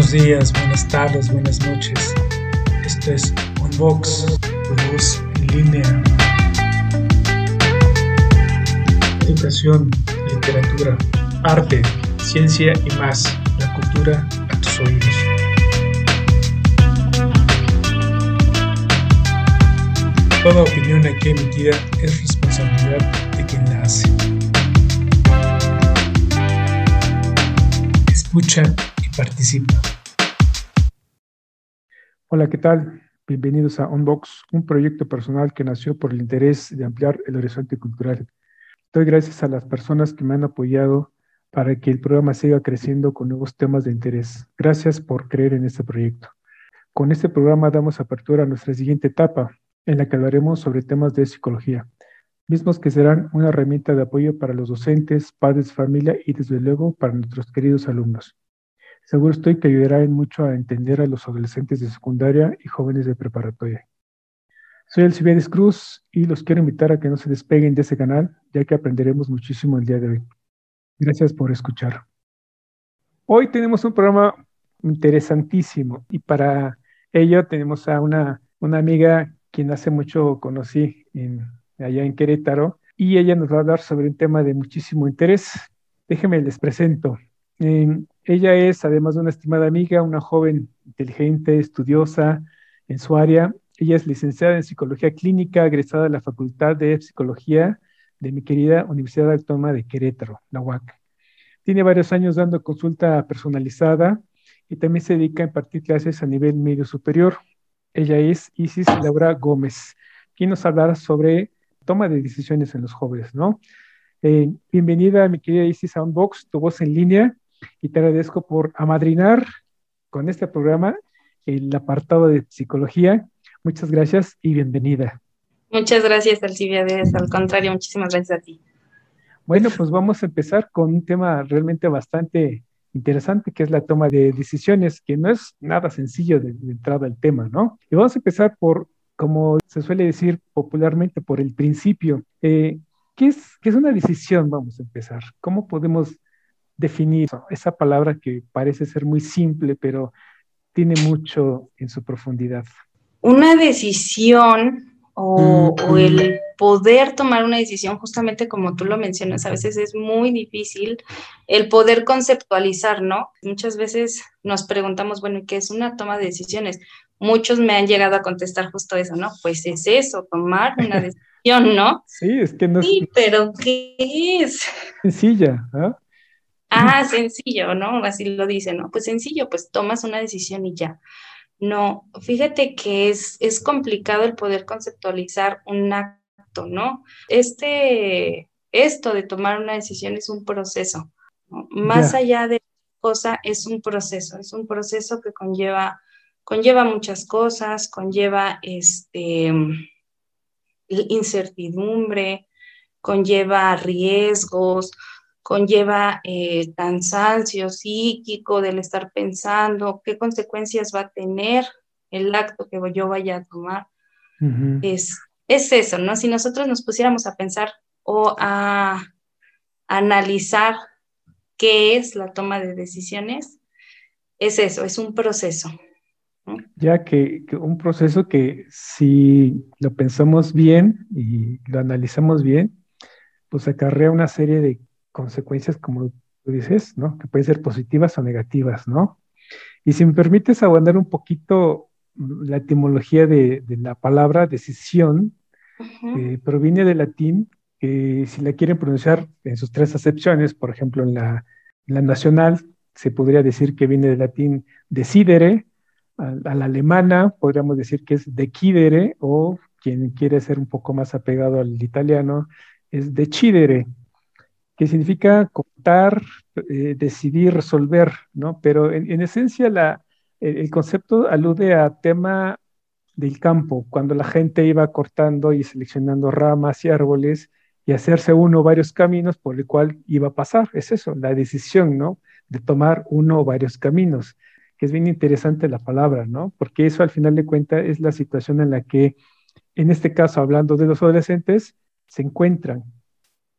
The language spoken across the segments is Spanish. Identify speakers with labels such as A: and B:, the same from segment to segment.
A: Buenos días, buenas tardes, buenas noches. Esto es Unbox, tu en línea. Educación, literatura, arte, ciencia y más. La cultura a tus oídos. Toda opinión aquí emitida es responsabilidad de quien la hace. Escucha y participa.
B: Hola, ¿qué tal? Bienvenidos a Unbox, un proyecto personal que nació por el interés de ampliar el horizonte cultural. Doy gracias a las personas que me han apoyado para que el programa siga creciendo con nuevos temas de interés. Gracias por creer en este proyecto. Con este programa damos apertura a nuestra siguiente etapa, en la que hablaremos sobre temas de psicología, mismos que serán una herramienta de apoyo para los docentes, padres familia y desde luego para nuestros queridos alumnos. Seguro estoy que ayudará en mucho a entender a los adolescentes de secundaria y jóvenes de preparatoria. Soy Alcibiades Cruz y los quiero invitar a que no se despeguen de ese canal, ya que aprenderemos muchísimo el día de hoy. Gracias por escuchar. Hoy tenemos un programa interesantísimo y para ello tenemos a una, una amiga quien hace mucho conocí en, allá en Querétaro, y ella nos va a hablar sobre un tema de muchísimo interés. Déjenme les presento. Ella es, además de una estimada amiga, una joven inteligente, estudiosa en su área. Ella es licenciada en Psicología Clínica, egresada de la Facultad de Psicología de mi querida Universidad Autónoma de Querétaro, la UAC. Tiene varios años dando consulta personalizada y también se dedica a impartir clases a nivel medio superior. Ella es Isis Laura Gómez, quien nos hablará sobre toma de decisiones en los jóvenes, ¿no? Eh, bienvenida, mi querida Isis Soundbox, tu voz en línea, y te agradezco por amadrinar con este programa el apartado de psicología. Muchas gracias y bienvenida.
C: Muchas gracias, Alcibiades. Al contrario, muchísimas gracias a ti.
B: Bueno, pues vamos a empezar con un tema realmente bastante interesante que es la toma de decisiones, que no es nada sencillo de, entrada al tema, ¿no? Y vamos a empezar por, como se suele decir popularmente, por el principio. Eh, ¿qué, es, ¿Qué es una decisión? Vamos a empezar. ¿Cómo podemos definir esa palabra que parece ser muy simple, pero tiene mucho en su profundidad?
C: Una decisión o, el poder tomar una decisión, justamente como tú lo mencionas, a veces es muy difícil el poder conceptualizar, ¿no? Muchas veces nos preguntamos, bueno, ¿qué es una toma de decisiones? Muchos me han llegado a contestar justo eso, ¿no? Pues es eso, tomar una decisión, ¿no?
B: Sí, es que no
C: Sí, pero ¿qué es?
B: Sencilla, ¿ah?
C: Ah, sencillo, ¿no? Así lo dice, ¿no? Pues sencillo, pues tomas una decisión y ya. No, fíjate que es, es complicado el poder conceptualizar un acto, ¿no? Este, esto de tomar una decisión es un proceso. Más allá de cosa, es un proceso, es un proceso que conlleva, conlleva muchas cosas, conlleva este, incertidumbre, conlleva riesgos, conlleva eh, cansancio psíquico del estar pensando, qué consecuencias va a tener el acto que yo vaya a tomar. es, es eso, ¿no? Si nosotros nos pusiéramos a pensar o a analizar qué es la toma de decisiones, es eso, es un proceso.
B: Ya que, que, un proceso que si lo pensamos bien y lo analizamos bien, pues acarrea una serie de consecuencias, como tú dices, ¿no? Que pueden ser positivas o negativas, ¿no? Y si me permites abundar un poquito mm, la etimología de, la palabra decisión, eh, proviene del latín, que si la quieren pronunciar en sus tres acepciones, por ejemplo, en la, nacional, se podría decir que viene del latín decidere, a, la alemana podríamos decir que es decidere, o quien quiere ser un poco más apegado al italiano, es decidere que significa contar, eh, decidir, resolver, ¿no? Pero en, esencia la, el, concepto alude a tema del campo, cuando la gente iba cortando y seleccionando ramas y árboles y hacerse uno o varios caminos por el cual iba a pasar. Es eso, la decisión, ¿no? De tomar uno o varios caminos, que es bien interesante la palabra, ¿no? Porque eso al final de cuentas es la situación en la que, en este caso, hablando de los adolescentes, se encuentran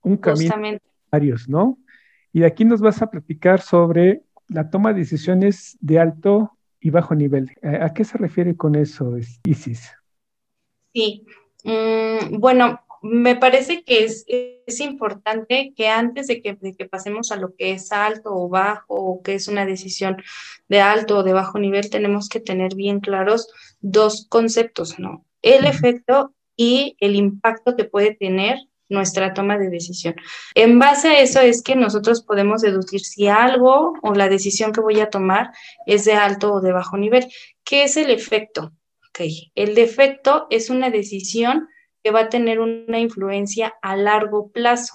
B: un camino ¿no? Y aquí nos vas a platicar sobre la toma de decisiones de alto y bajo nivel. ¿A qué se refiere con eso, Isis?
C: Sí, mm, bueno, me parece que es, es importante que antes de que, de que, pasemos a lo que es alto o bajo, o que es una decisión de alto o de bajo nivel, tenemos que tener bien claros dos conceptos, ¿no? El efecto y el impacto que puede tener nuestra toma de decisión. En base a eso es que nosotros podemos deducir si algo o la decisión que voy a tomar es de alto o de bajo nivel. ¿Qué es el efecto? Okay. El defecto es una decisión que va a tener una influencia a largo plazo.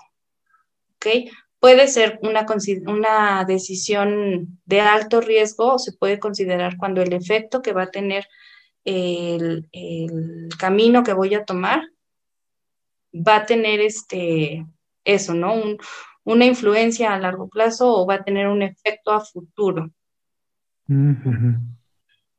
C: ¿okay? Puede ser una, una decisión de alto riesgo o se puede considerar cuando el efecto que va a tener el, el camino que voy a tomar va a tener este, eso, ¿no? una influencia a largo plazo o va a tener un efecto a futuro.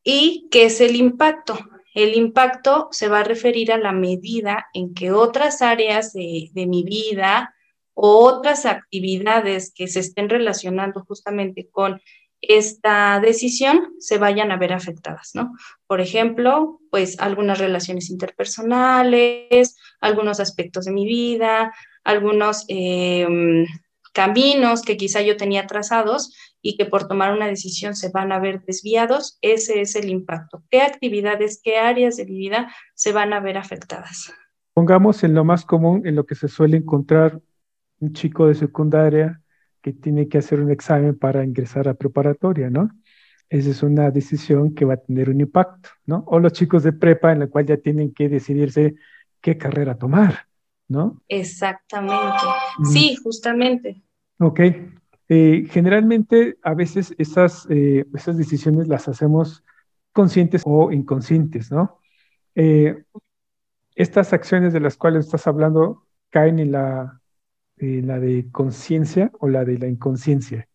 C: ¿Y qué es el impacto? El impacto se va a referir a la medida en que otras áreas de, de mi vida o otras actividades que se estén relacionando justamente con esta decisión se vayan a ver afectadas, ¿no? Por ejemplo, pues algunas relaciones interpersonales, algunos aspectos de mi vida, algunos em, caminos que quizá yo tenía trazados y que por tomar una decisión se van a ver desviados, ese es el impacto. ¿Qué actividades, qué áreas de mi vida se van a ver afectadas?
B: Pongamos en lo más común, en lo que se suele encontrar un chico de secundaria que tiene que hacer un examen para ingresar a preparatoria, ¿no? Esa es una decisión que va a tener un impacto, ¿no? O los chicos de prepa en la cual ya tienen que decidirse qué carrera tomar, ¿no?
C: Exactamente. Sí, justamente.
B: Ok. Eh, generalmente, a veces esas, eh, esas decisiones las hacemos conscientes o inconscientes, ¿no? Eh, estas acciones de las cuales estás hablando caen en la la de conciencia o la de la inconsciencia?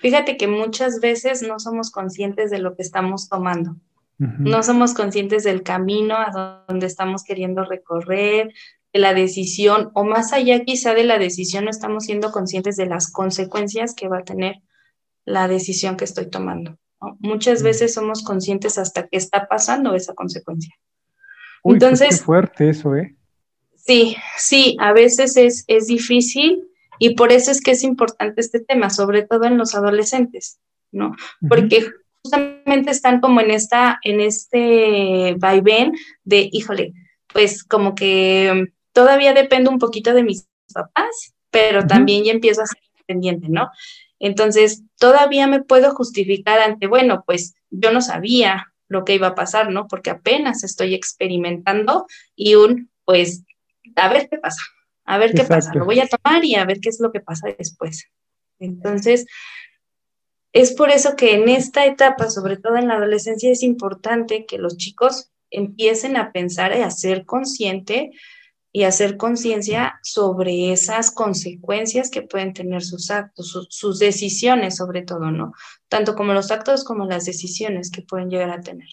C: Fíjate que muchas veces no somos conscientes de lo que estamos tomando. No somos conscientes del camino a donde estamos queriendo recorrer, de la decisión, o más allá quizá de la decisión, no estamos siendo conscientes de las consecuencias que va a tener la decisión que estoy tomando. Muchas veces somos conscientes hasta que está pasando esa consecuencia.
B: Uy, pues Entonces, qué fuerte eso, ¿eh?
C: Sí, sí, a veces es, es difícil y por eso es que es importante este tema, sobre todo en los adolescentes, ¿no? Porque justamente están como en esta, en este vaivén de, híjole, pues como que todavía dependo un poquito de mis papás, pero también ya empiezo a ser independiente, ¿no? Entonces, todavía me puedo justificar ante, bueno, pues yo no sabía lo que iba a pasar, ¿no? Porque apenas estoy experimentando y un, pues a ver qué pasa, a ver qué pasa, lo voy a tomar y a ver qué es lo que pasa después. Entonces, es por eso que en esta etapa, sobre todo en la adolescencia, es importante que los chicos empiecen a pensar y a ser consciente y hacer conciencia sobre esas consecuencias que pueden tener sus actos, sus decisiones sobre todo, ¿no? Tanto como los actos como las decisiones que pueden llegar a tener.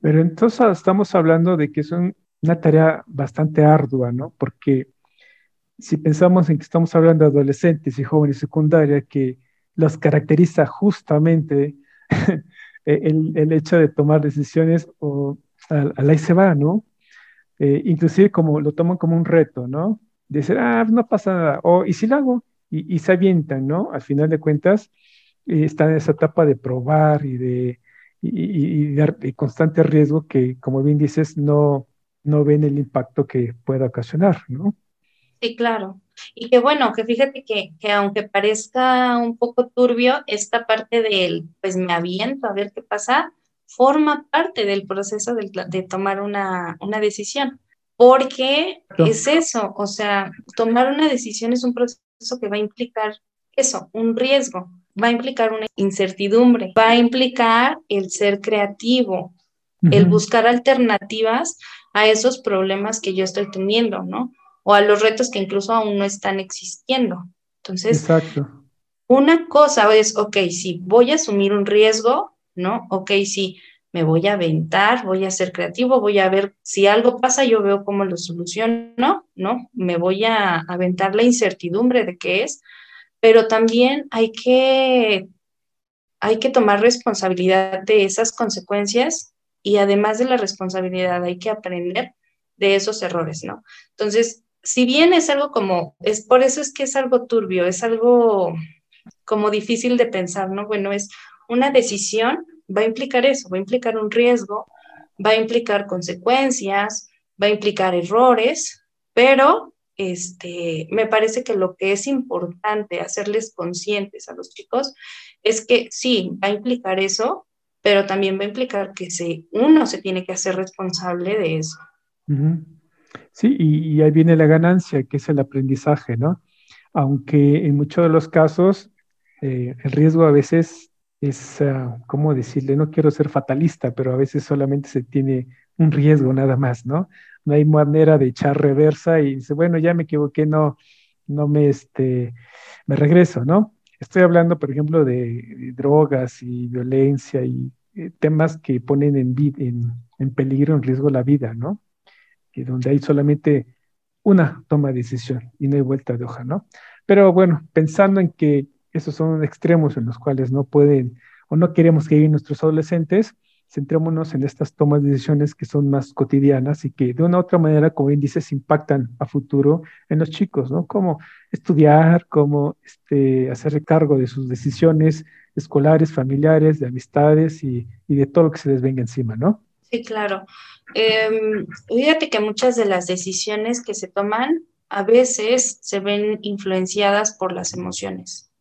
B: Pero entonces estamos hablando de que son una tarea bastante ardua, ¿no? Porque si pensamos en que estamos hablando de adolescentes y jóvenes secundaria, que los caracteriza justamente el, el, hecho de tomar decisiones o a, la y se va, ¿no? Eh, inclusive como lo toman como un reto, ¿no? De decir, ah, no pasa nada, o y si lo hago, y, se avientan, ¿no? Al final de cuentas, eh, están en esa etapa de probar y de, y, de constante riesgo que, como bien dices, no, no ven el impacto que pueda ocasionar, ¿no?
C: Sí, claro. Y que bueno, que fíjate que, aunque parezca un poco turbio, esta parte del, pues me aviento a ver qué pasa, forma parte del proceso de, tomar una, decisión. Porque es eso, o sea, tomar una decisión es un proceso que va a implicar eso, un riesgo, va a implicar una incertidumbre, va a implicar el ser creativo, el buscar alternativas a esos problemas que yo estoy teniendo, ¿no? O a los retos que incluso aún no están existiendo. Entonces,
B: Exacto.
C: una cosa es, ok, si voy a asumir un riesgo, ¿no? Ok, si me voy a aventar, voy a ser creativo, voy a ver si algo pasa, yo veo cómo lo soluciono, ¿no? Me voy a aventar la incertidumbre de qué es, pero también hay que hay que tomar responsabilidad de esas consecuencias y además de la responsabilidad hay que aprender de esos errores, ¿no? Entonces, si bien es algo como, es por eso es que es algo turbio, es algo como difícil de pensar, ¿no? Bueno, es una decisión, va a implicar eso, va a implicar un riesgo, va a implicar consecuencias, va a implicar errores, pero este, me parece que lo que es importante hacerles conscientes a los chicos es que sí, va a implicar eso, pero también va a implicar que se, uno se tiene que hacer responsable de eso.
B: Sí, y, ahí viene la ganancia, que es el aprendizaje, ¿no? Aunque en muchos de los casos eh, el riesgo a veces es, uh, ¿cómo decirle? No quiero ser fatalista, pero a veces solamente se tiene un riesgo nada más, ¿no? No hay manera de echar reversa y dice, bueno, ya me equivoqué, no, no me, este, me regreso, ¿no? Estoy hablando, por ejemplo, de, drogas y violencia y eh, temas que ponen en, en, en, peligro, en riesgo la vida, ¿no? Donde hay solamente una toma de decisión y no hay vuelta de hoja, ¿no? Pero bueno, pensando en que esos son extremos en los cuales no pueden o no queremos que vivan nuestros adolescentes, centrémonos en estas tomas de decisiones que son más cotidianas y que de una u otra manera, como bien dices, impactan a futuro en los chicos, ¿no? Como estudiar, cómo este, hacerse cargo de sus decisiones escolares, familiares, de amistades y, y de todo lo que se les venga encima, ¿no?
C: Sí, claro. Eh, fíjate que muchas de las decisiones que se toman a veces se ven influenciadas por las emociones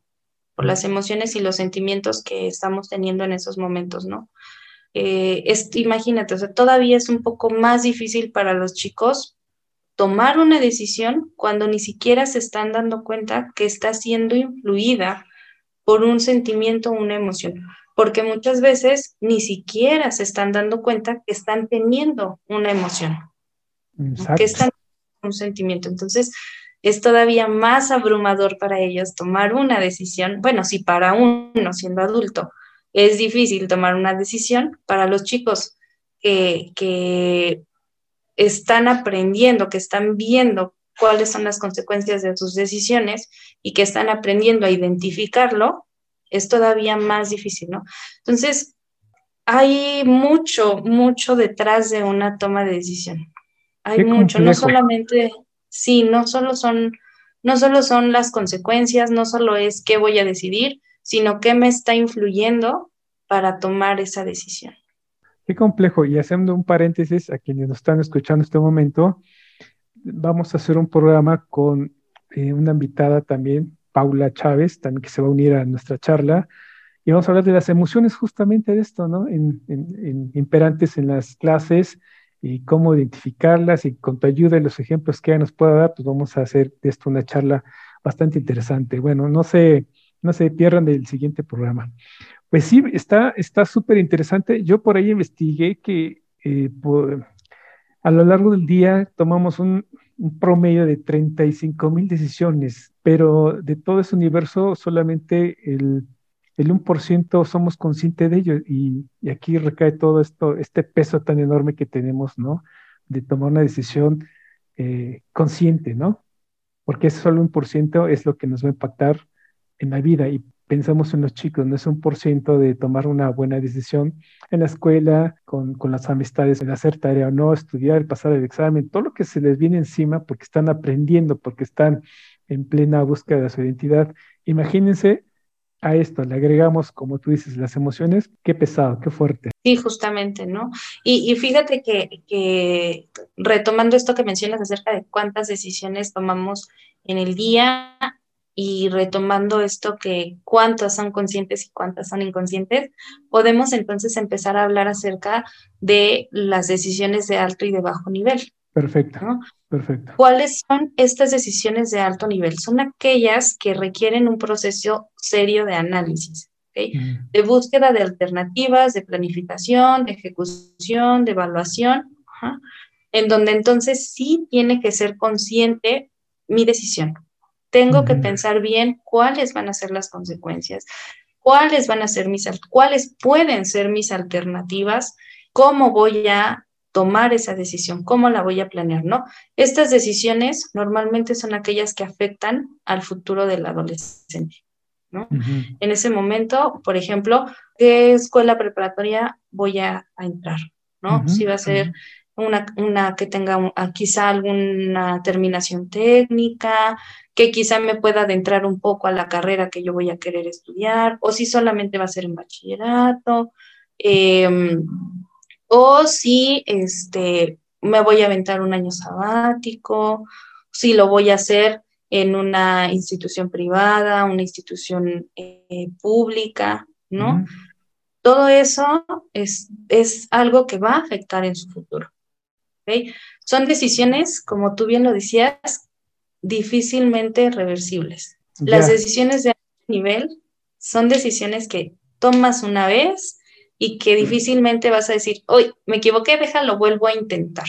C: por las emociones y los sentimientos que estamos teniendo en esos momentos, ¿no? Eh, imagínate, o sea, todavía es un poco más difícil para los chicos tomar una decisión cuando ni siquiera se están dando cuenta que está siendo influida por un sentimiento o una emoción, porque muchas veces ni siquiera se están dando cuenta que están teniendo una emoción, que están un sentimiento. Entonces, es todavía más abrumador para ellos tomar una decisión. Bueno, si para uno siendo adulto es difícil tomar una decisión, para los chicos que, que están aprendiendo, que están viendo cuáles son las consecuencias de sus decisiones y que están aprendiendo a identificarlo, es todavía más difícil, ¿no? Entonces, hay mucho, mucho detrás de una toma de decisión. Hay mucho, no solamente sí, no solo son, no solo son las consecuencias, no solo es qué voy a decidir, sino qué me está influyendo para tomar esa decisión.
B: Qué complejo. Y haciendo un paréntesis a quienes nos están escuchando en este momento, vamos a hacer un programa con eh, una invitada también, Paula Chávez, también que se va a unir a nuestra charla. Y vamos a hablar de las emociones justamente de esto, ¿no? en, imperantes en las clases y cómo identificarlas y con tu ayuda y los ejemplos que ella nos pueda dar, pues vamos a hacer de esto una charla bastante interesante. Bueno, no se, no se pierdan del siguiente programa. Pues sí, está súper interesante. Yo por ahí investigué que eh, a lo largo del día tomamos un, un promedio de 35 mil decisiones, pero de todo ese universo solamente el el 1% somos conscientes de ello y, aquí recae todo esto, este peso tan enorme que tenemos, ¿no? De tomar una decisión eh, consciente, ¿no? Porque ese solo un por ciento es lo que nos va a impactar en la vida y pensamos en los chicos, no es un por ciento de tomar una buena decisión en la escuela, con, con las amistades, en hacer tarea o no, estudiar, pasar el examen, todo lo que se les viene encima porque están aprendiendo, porque están en plena búsqueda de su identidad. Imagínense a esto le agregamos, como tú dices, las emociones, qué pesado, qué fuerte.
C: Sí, justamente, ¿no? Y, fíjate que, retomando esto que mencionas acerca de cuántas decisiones tomamos en el día y retomando esto que cuántas son conscientes y cuántas son inconscientes, podemos entonces empezar a hablar acerca de las decisiones de alto y de bajo nivel.
B: Perfecto. Perfecto.
C: ¿Cuáles son estas decisiones de alto nivel? Son aquellas que requieren un proceso serio de análisis, de búsqueda de alternativas, de planificación, de ejecución, de evaluación, en donde entonces sí tiene que ser consciente mi decisión. Tengo que pensar bien cuáles van a ser las consecuencias, cuáles van a ser mis, cuáles pueden ser mis alternativas, cómo voy a tomar esa decisión, cómo la voy a planear, ¿no? Estas decisiones normalmente son aquellas que afectan al futuro del adolescente. ¿no? En ese momento, por ejemplo, ¿qué escuela preparatoria voy a, entrar? ¿no? Si va a ser una, una que tenga ah, quizá alguna terminación técnica, que quizá me pueda adentrar un poco a la carrera que yo voy a querer estudiar, o si solamente va a ser en bachillerato, em, o si este, me voy a aventar un año sabático, si lo voy a hacer en una institución privada, una institución eh, pública, ¿no? Todo eso es, es algo que va a afectar en su futuro. Son decisiones, como tú bien lo decías, difícilmente reversibles. Las decisiones de alto nivel son decisiones que tomas una vez y que difícilmente vas a decir, hoy me equivoqué, déjalo, vuelvo a intentar.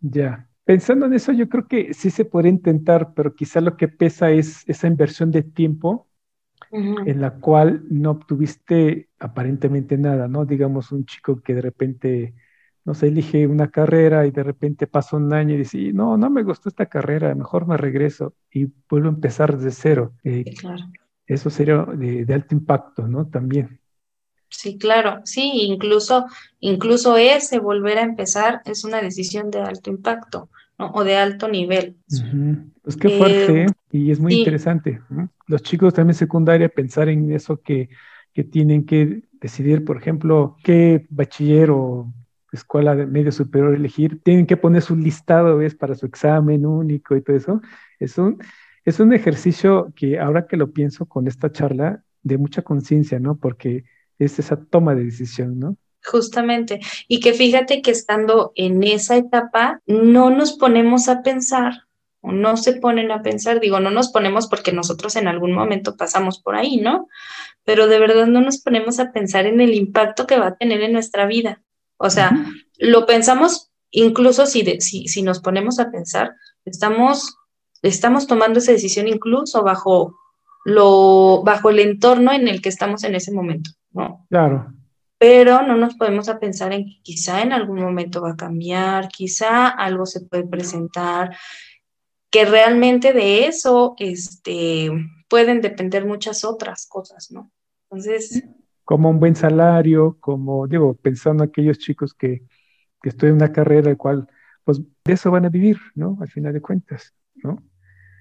B: Ya. Pensando en eso, yo creo que sí se puede intentar, pero quizá lo que pesa es esa inversión de tiempo en la cual no obtuviste aparentemente nada, ¿no? Digamos, un chico que de repente no sé, elige una carrera y de repente pasa un año y dice, no, no me gustó esta carrera, mejor me regreso y vuelvo a empezar de cero. Eh, claro. Eso sería de, alto impacto, ¿no? También.
C: Sí, claro, sí, incluso, incluso ese volver a empezar es una decisión de alto impacto, ¿no? O de alto nivel.
B: Pues qué fuerte, eh, ¿eh? y es muy interesante. Los chicos también secundaria pensar en eso que, que tienen que decidir, por ejemplo, qué bachiller o escuela de medio superior elegir, tienen que poner su listado, ¿ves? Para su examen único y todo eso. Es un, es un ejercicio que ahora que lo pienso con esta charla, de mucha conciencia, ¿no? Porque es esa toma de decisión, ¿no?
C: Justamente. Y que fíjate que estando en esa etapa, no nos ponemos a pensar o no se ponen a pensar, digo, no nos ponemos porque nosotros en algún momento pasamos por ahí, ¿no? Pero de verdad no nos ponemos a pensar en el impacto que va a tener en nuestra vida. O sea, lo pensamos, incluso si, si, nos ponemos a pensar, estamos, estamos tomando esa decisión incluso bajo, lo, bajo el entorno en el que estamos en ese momento, ¿no?
B: Claro.
C: Pero no nos podemos a pensar en que quizá en algún momento va a cambiar, quizá algo se puede presentar, que realmente de eso este, pueden depender muchas otras cosas, ¿no? Entonces,
B: como un buen salario, como, digo, pensando en aquellos chicos que, que estudian una carrera, el cual, pues de eso van a vivir, ¿no? Al final de cuentas, ¿no?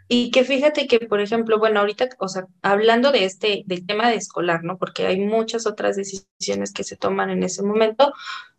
C: Y que fíjate que, por ejemplo, bueno, ahorita, o sea, hablando de este, del tema de escolar, ¿no? Porque hay muchas otras decisiones que se toman en ese momento,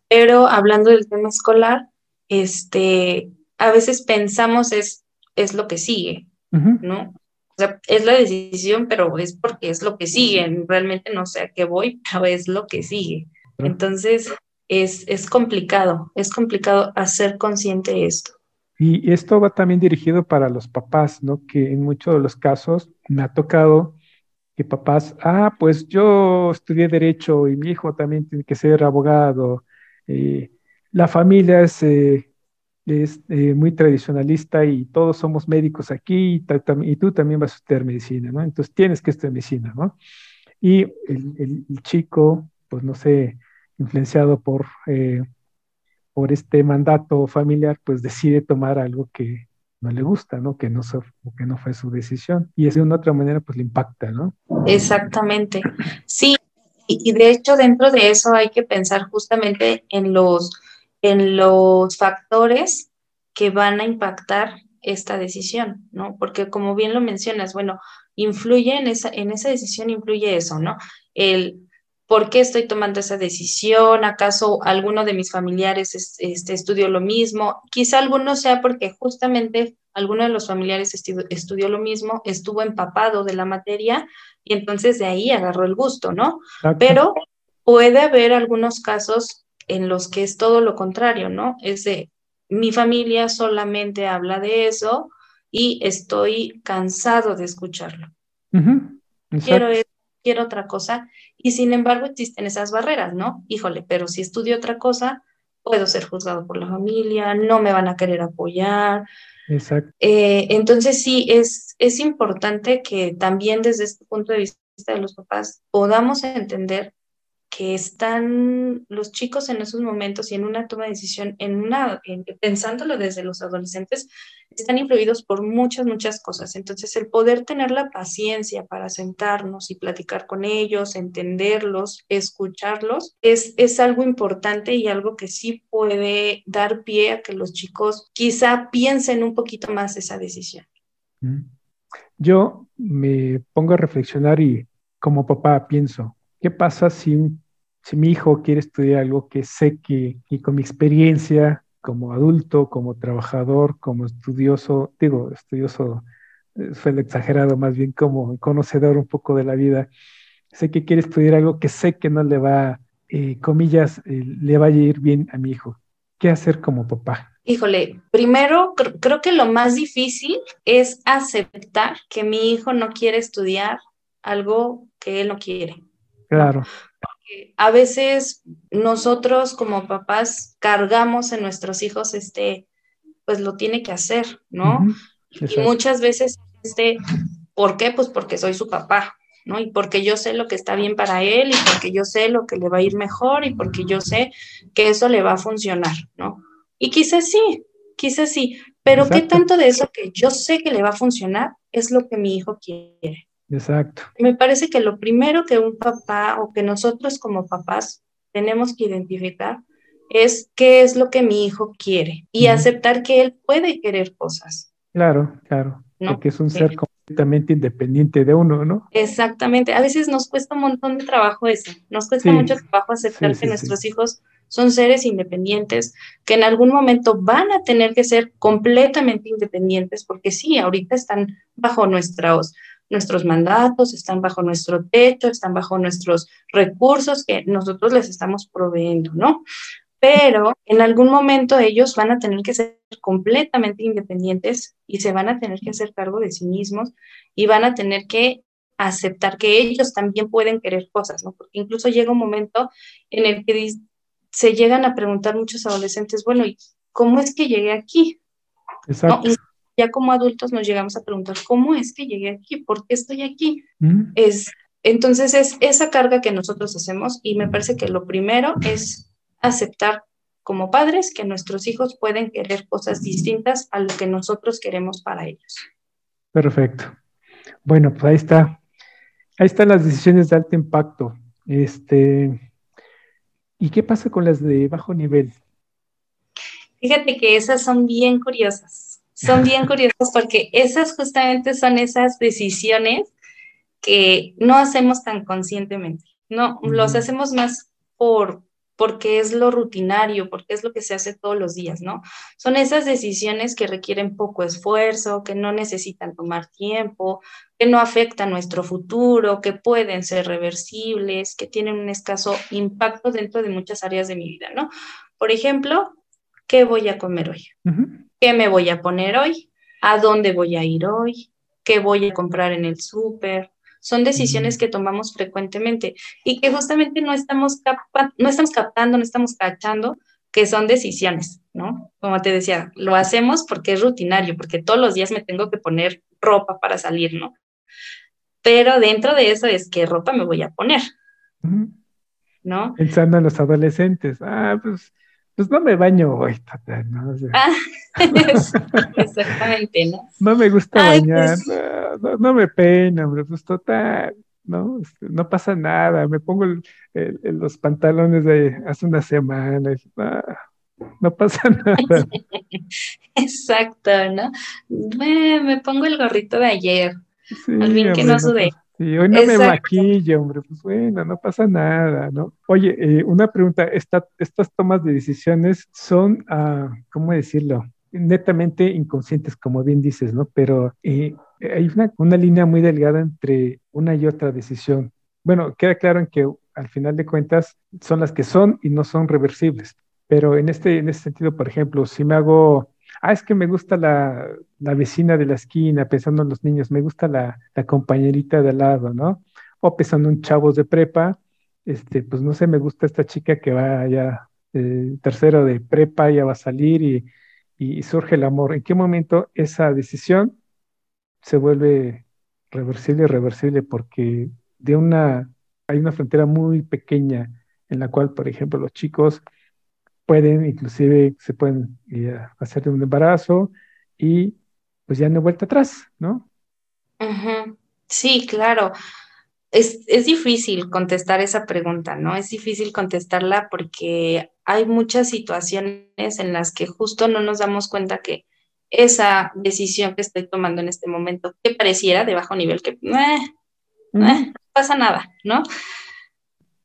C: pero hablando del tema escolar, este, a veces pensamos es, es lo que sigue, ¿no? O sea, es la decisión, pero es porque es lo que sigue. Realmente no sé a qué voy, pero es lo que sigue. Entonces, es, es complicado, es complicado hacer consciente esto.
B: Y esto va también dirigido para los papás, ¿no? Que en muchos de los casos me ha tocado que papás, ah, pues yo estudié derecho y mi hijo también tiene que ser abogado. Eh, la familia es eh, es eh, muy tradicionalista y todos somos médicos aquí y, tú también vas a estudiar medicina, ¿no? Entonces tienes que estudiar medicina, ¿no? Y el, chico, pues no sé, influenciado por, eh, por este mandato familiar, pues decide tomar algo que no le gusta, ¿no? Que no, que no fue su decisión. Y de una otra manera, pues le impacta, ¿no?
C: Exactamente. Sí, y de hecho dentro de eso hay que pensar justamente en los en los factores que van a impactar esta decisión, ¿no? Porque como bien lo mencionas, bueno, influye en esa, en esa decisión, influye eso, ¿no? El por qué estoy tomando esa decisión, acaso alguno de mis familiares este, estudió lo mismo, quizá alguno sea porque justamente alguno de los familiares estudió, lo mismo, estuvo empapado de la materia y entonces de ahí agarró el gusto, ¿no? Pero puede haber algunos casos en los que es todo lo contrario, ¿no? Es de, mi familia solamente habla de eso y estoy cansado de escucharlo. quiero, quiero otra cosa y sin embargo existen esas barreras, ¿no? Híjole, pero si estudio otra cosa, puedo ser juzgado por la familia, no me van a querer apoyar.
B: Exacto.
C: Eh, entonces sí, es, es importante que también desde este punto de vista de los papás podamos entender que están los chicos en esos momentos y en una toma de decisión, en una, pensándolo desde los adolescentes, están influidos por muchas, muchas cosas. Entonces, el poder tener la paciencia para sentarnos y platicar con ellos, entenderlos, escucharlos, es, es algo importante y algo que sí puede dar pie a que los chicos quizá piensen un poquito más esa decisión.
B: Yo me pongo a reflexionar y como papá pienso, ¿qué pasa si un si mi hijo quiere estudiar algo que sé que, y con mi experiencia como adulto, como trabajador, como estudioso, digo, estudioso eh, fue exagerado, más bien como conocedor un poco de la vida, sé que quiere estudiar algo que sé que no le va, eh, comillas, eh, le va a ir bien a mi hijo. ¿Qué hacer como papá?
C: Híjole, primero creo que lo más difícil es aceptar que mi hijo no quiere estudiar algo que él no quiere.
B: Claro
C: a veces nosotros como papás cargamos en nuestros hijos este, pues lo tiene que hacer, ¿no? Y muchas veces este, ¿por qué? Pues porque soy su papá, ¿no? Y porque yo sé lo que está bien para él y porque yo sé lo que le va a ir mejor y porque yo sé que eso le va a funcionar, ¿no? Y quizás sí, quizás sí, pero ¿qué tanto de eso que yo sé que le va a funcionar es lo que mi hijo quiere?
B: Exacto.
C: Me parece que lo primero que un papá o que nosotros como papás tenemos que identificar es qué es lo que mi hijo quiere y aceptar que él puede querer cosas.
B: Claro, claro. Porque es un ser completamente independiente de uno, ¿no?
C: Exactamente. A veces nos cuesta un montón de trabajo eso. Nos cuesta mucho trabajo aceptar que nuestros hijos son seres independientes, que en algún momento van a tener que ser completamente independientes, porque sí, ahorita están bajo nuestros nuestros mandatos, están bajo nuestro techo, están bajo nuestros recursos que nosotros les estamos proveyendo, ¿no? Pero en algún momento ellos van a tener que ser completamente independientes y se van a tener que hacer cargo de sí mismos y van a tener que aceptar que ellos también pueden querer cosas, ¿no? Porque incluso llega un momento en el que se llegan a preguntar muchos adolescentes, bueno, ¿y cómo es que llegué aquí? Exacto ya como adultos nos llegamos a preguntar, ¿cómo es que llegué aquí? ¿Por qué estoy aquí? Mm. Es, entonces es esa carga que nosotros hacemos y me parece que lo primero es aceptar como padres que nuestros hijos pueden querer cosas distintas a lo que nosotros queremos para ellos.
B: Perfecto. Bueno, pues ahí está. Ahí están las decisiones de alto impacto. Este, ¿Y qué pasa con las de bajo nivel?
C: Fíjate que esas son bien curiosas son bien curiosos porque esas justamente son esas decisiones que no hacemos tan conscientemente, no, los hacemos más por porque es lo rutinario, porque es lo que se hace todos los días, ¿no? Son esas decisiones que requieren poco esfuerzo, que no necesitan tomar tiempo, que no afectan nuestro futuro, que pueden ser reversibles, que tienen un escaso impacto dentro de muchas áreas de mi vida, ¿no? Por ejemplo, ¿qué voy a comer hoy? ¿Qué me voy a poner hoy? ¿A dónde voy a ir hoy? ¿Qué voy a comprar en el súper? Son decisiones que tomamos frecuentemente y que justamente no estamos, no estamos captando, no estamos cachando que son decisiones, ¿no? Como te decía, lo hacemos porque es rutinario, porque todos los días me tengo que poner ropa para salir, ¿no? Pero dentro de eso es qué ropa me voy a poner, ¿no?
B: Pensando en los adolescentes, ah, pues pues no me baño hoy, ¿no?
C: Ah, exactamente, ¿no?
B: No me gusta bañar, pues no, me peino, hombre, pues total, ¿no? Este, no pasa nada, me pongo los pantalones de hace una semana, no, pasa nada.
C: Exacto, ¿no? Me, pongo el gorrito de ayer, al bien que no sudé.
B: Sí, hoy no me maquillo, hombre, pues bueno, no pasa nada, ¿no? Oye, eh, una pregunta, estas tomas de decisiones son, ah, ¿cómo decirlo? netamente inconscientes, como bien dices, ¿no? Pero eh, hay una, una, línea muy delgada entre una y otra decisión. Bueno, queda claro en que al final de cuentas son las que son y no son reversibles. Pero en este, en este sentido, por ejemplo, si me hago ah, es que me gusta la, vecina de la esquina, pensando en los niños, me gusta la, compañerita de al lado, ¿no? O pensando en chavos de prepa, este, pues no sé, me gusta esta chica que va ya eh, tercero de prepa, ya va a salir y, y surge el amor. ¿En qué momento esa decisión se vuelve reversible, reversible? Porque de una, hay una frontera muy pequeña en la cual, por ejemplo, los chicos pueden, inclusive se pueden eh, hacer de un embarazo y pues ya no hay vuelta atrás, ¿no?
C: Sí, claro. Es, es, difícil contestar esa pregunta, ¿no? Es difícil contestarla porque hay muchas situaciones en las que justo no nos damos cuenta que esa decisión que estoy tomando en este momento, que pareciera de bajo nivel, que eh, eh, no pasa nada, ¿no?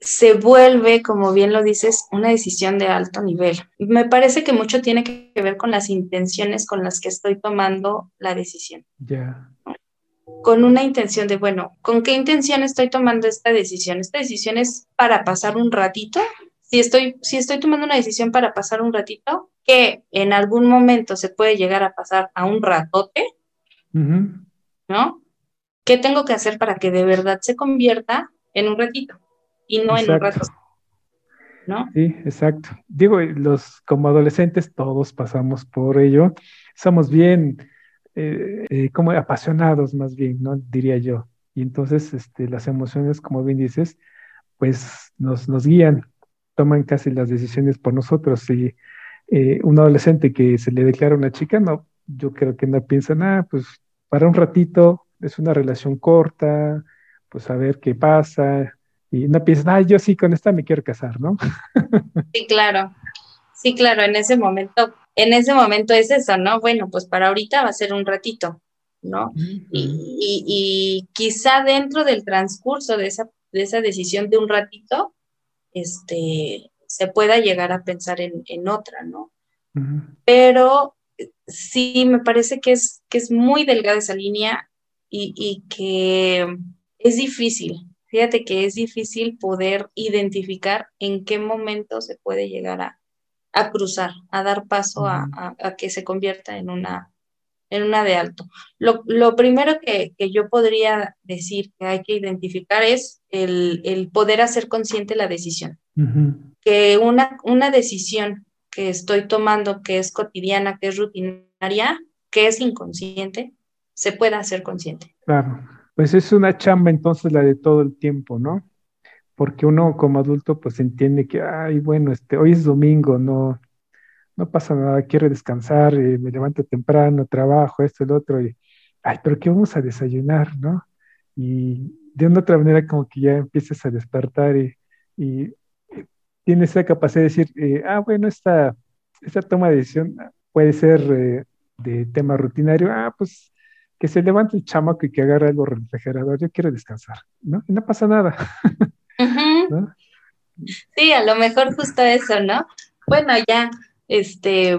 C: Se vuelve, como bien lo dices, una decisión de alto nivel. Me parece que mucho tiene que ver con las intenciones con las que estoy tomando la decisión.
B: Ya.
C: Con una intención de, bueno, ¿con qué intención estoy tomando esta decisión? Esta decisión es para pasar un ratito. Si estoy, si estoy tomando una decisión para pasar un ratito, que en algún momento se puede llegar a pasar a un ratote, ¿no? ¿Qué tengo que hacer para que de verdad se convierta en un ratito y no en un rato? ¿No?
B: Sí, exacto. Digo, los como adolescentes todos pasamos por ello. Somos bien, eh, eh, como apasionados más bien, ¿no? Diría yo. Y entonces este, las emociones, como bien dices, pues nos, nos guían, toman casi las decisiones por nosotros. Y eh, un adolescente que se le declara una chica, no, yo creo que no piensa nada, pues para un ratito es una relación corta, pues a ver qué pasa, y no piensa, ah, yo sí con esta me quiero casar, ¿no?
C: Sí, claro, sí, claro, en ese momento, en ese momento es eso, ¿no? Bueno, pues para ahorita va a ser un ratito, ¿no? y, y, quizá dentro del transcurso de esa, de esa decisión de un ratito, este, se pueda llegar a pensar en, otra, ¿no? Pero sí me parece que es, que es muy delgada esa línea y, que es difícil, fíjate que es difícil poder identificar en qué momento se puede llegar a, cruzar, a dar paso a, que se convierta en una, en una de alto. Lo, primero que, yo podría decir que hay que identificar es el, poder hacer consciente la decisión que una, una decisión que estoy tomando, que es cotidiana, que es rutinaria, que es inconsciente, se pueda hacer consciente.
B: Claro, pues es una chamba entonces la de todo el tiempo, ¿no? Porque uno como adulto pues entiende que, ay, bueno, este, hoy es domingo, no, no pasa nada, quiero descansar, eh, me levanto temprano, trabajo, esto, el otro, y, ay, pero ¿qué vamos a desayunar, no? Y de una otra manera como que ya empiezas a despertar y, y tiene esa capacidad de decir, eh, ah, bueno, esta, esta toma de decisión puede ser eh, de tema rutinario, ah, pues que se levante el chamaco y que agarre algo refrigerador, yo quiero descansar, ¿no? Y no pasa nada.
C: Sí, a lo mejor justo eso, ¿no? Bueno, ya, este,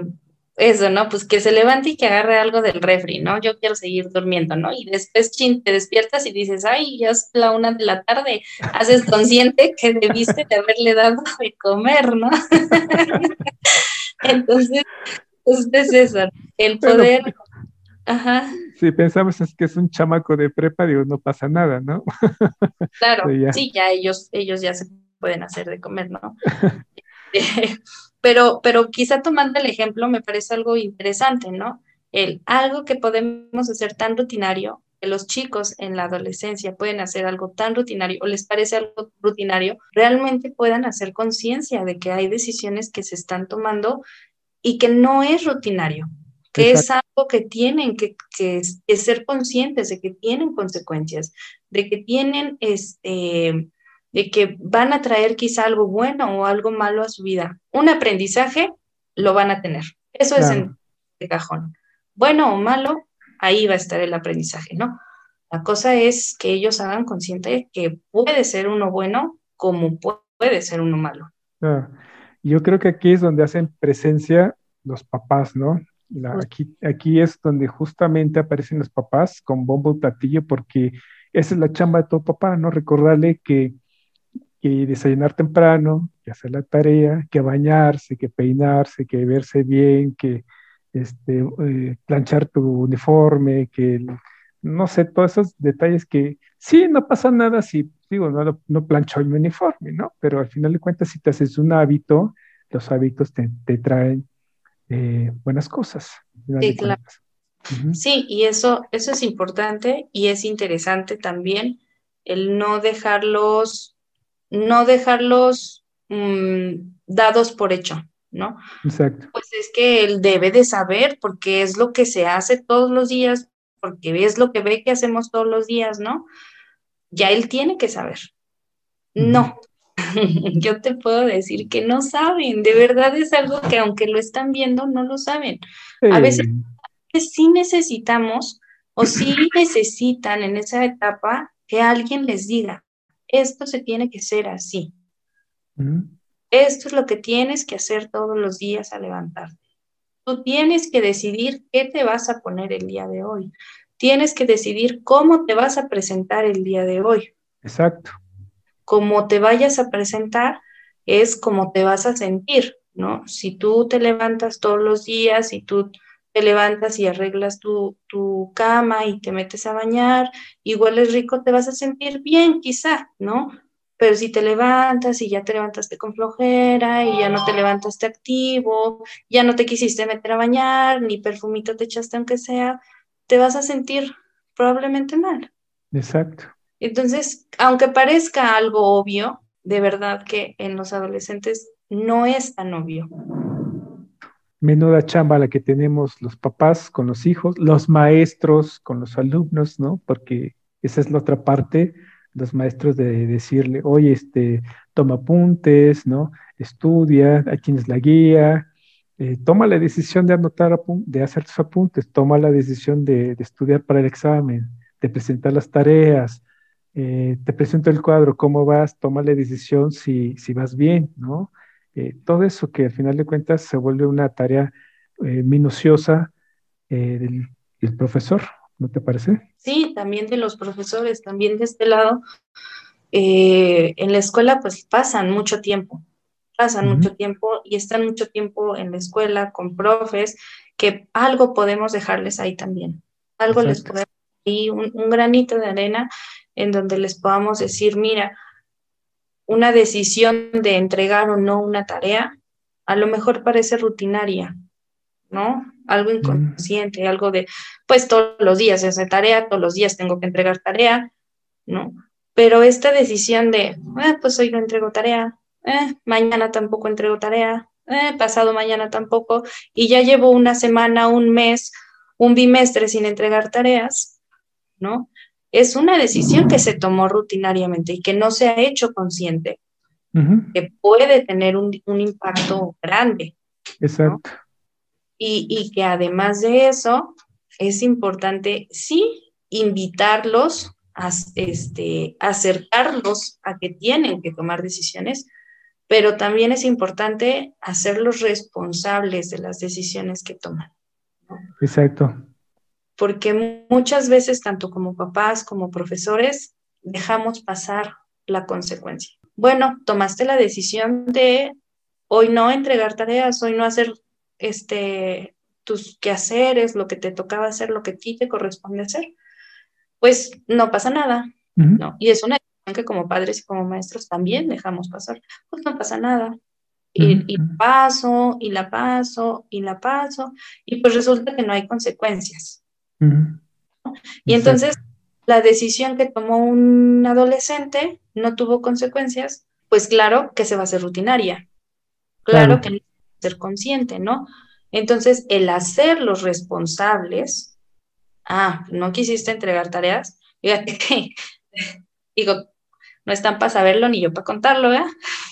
C: eso, ¿no? Pues que se levante y que agarre algo del refri, ¿no? Yo quiero seguir durmiendo, ¿no? Y después, chin, te despiertas y dices, ay, ya es la una de la tarde, haces consciente que debiste de haberle dado de comer, ¿no? Entonces, pues es eso, el poder... Ajá.
B: Si pensamos es que es un chamaco de prepa, digo, no pasa nada, ¿no?
C: Claro, sí, ya ellos, ellos ya se pueden hacer de comer, ¿no? Pero, pero quizá tomando el ejemplo me parece algo interesante, ¿no? El algo que podemos hacer tan rutinario, que los chicos en la adolescencia pueden hacer algo tan rutinario o les parece algo rutinario, realmente puedan hacer conciencia de que hay decisiones que se están tomando y que no es rutinario, que es algo que tienen que, que, que, ser conscientes de que tienen consecuencias, de que tienen este, de que van a traer quizá algo bueno o algo malo a su vida. Un aprendizaje lo van a tener. Eso es en cajón. Bueno o malo, ahí va a estar el aprendizaje, ¿no? La cosa es que ellos hagan consciente que puede ser uno bueno como puede ser uno malo.
B: Yo creo que aquí es donde hacen presencia los papás, ¿no? Aquí, aquí es donde justamente aparecen los papás con bombo y platillo porque esa es la chamba de todo papá, ¿no? Recordarle que que desayunar temprano, que hacer la tarea, que bañarse, que peinarse, que verse bien, que este, eh, planchar tu uniforme, que no sé, todos esos detalles que sí, no pasa nada si, digo, no, no plancho mi uniforme, ¿no? Pero al final de cuentas, si te haces un hábito, los hábitos te, traen eh, buenas cosas.
C: Sí, claro. Sí, y eso, eso es importante y es interesante también el no dejarlos no dejarlos mm, dados por hecho, ¿no?
B: Exacto.
C: Pues es que él debe de saber porque es lo que se hace todos los días, porque es lo que ve que hacemos todos los días, ¿no? Ya él tiene que saber. No, yo te puedo decir que no saben, de verdad es algo que aunque lo están viendo, no lo saben. A veces sí necesitamos o sí necesitan en esa etapa que alguien les diga, esto se tiene que ser así. Esto es lo que tienes que hacer todos los días al levantarte. Tú tienes que decidir qué te vas a poner el día de hoy. Tienes que decidir cómo te vas a presentar el día de hoy.
B: Exacto.
C: Cómo te vayas a presentar es cómo te vas a sentir, ¿no? Si tú te levantas todos los días y tú te levantas y arreglas tu, tu, cama y te metes a bañar y hueles rico, te vas a sentir bien quizá, ¿no? Pero si te levantas y ya te levantaste con flojera y ya no te levantaste activo, ya no te quisiste meter a bañar, ni perfumito te echaste aunque sea, te vas a sentir probablemente mal.
B: Exacto.
C: Entonces, aunque parezca algo obvio, de verdad que en los adolescentes no es tan obvio
B: menuda chamba la que tenemos los papás con los hijos, los maestros con los alumnos, ¿no? Porque esa es la otra parte, los maestros de decirle, oye, este, toma apuntes, ¿no? Estudia, aquí tienes la guía, eh, toma la decisión de anotar, de hacer tus apuntes, toma la decisión de, estudiar para el examen, de presentar las tareas, eh, te presento el cuadro, ¿cómo vas? Toma la decisión si, si vas bien, ¿no? Eh, todo eso que al final de cuentas se vuelve una tarea eh, minuciosa eh, del, profesor, ¿no te parece?
C: Sí, también de los profesores, también de este lado. en la escuela pues pasan mucho tiempo, pasan mucho tiempo y están mucho tiempo en la escuela con profes que algo podemos dejarles ahí también, algo les podemos, y un, un granito de arena en donde les podamos decir, mira, una decisión de entregar o no una tarea, a lo mejor parece rutinaria, ¿no? Algo inconsciente, algo de, pues todos los días se hace tarea, todos los días tengo que entregar tarea, ¿no? Pero esta decisión de, eh, pues hoy no entrego tarea, eh, mañana tampoco entrego tarea, eh, pasado mañana tampoco, y ya llevo una semana, un mes, un bimestre sin entregar tareas, ¿no? Es una decisión que se tomó rutinariamente y que no se ha hecho consciente, que puede tener un, impacto grande.
B: Exacto.
C: Y, que además de eso, es importante, sí, invitarlos, a, este, acercarlos a que tienen que tomar decisiones, pero también es importante hacerlos responsables de las decisiones que toman.
B: Exacto
C: porque muchas veces, tanto como papás como profesores, dejamos pasar la consecuencia. Bueno, tomaste la decisión de hoy no entregar tareas, hoy no hacer este, tus quehaceres, lo que te tocaba hacer, lo que a ti te corresponde hacer, pues no pasa nada, ¿no? Y es una decisión que como padres y como maestros también dejamos pasar, pues no pasa nada. Y, y, paso, y la paso, y la paso, y pues resulta que no hay consecuencias. Y entonces la decisión que tomó un adolescente no tuvo consecuencias, pues claro que se va a hacer rutinaria, claro, que no ser consciente, ¿no? Entonces, el hacerlos responsables, ah, no quisiste entregar tareas, fíjate que, digo, no están para saberlo ni yo para contarlo, ¿eh?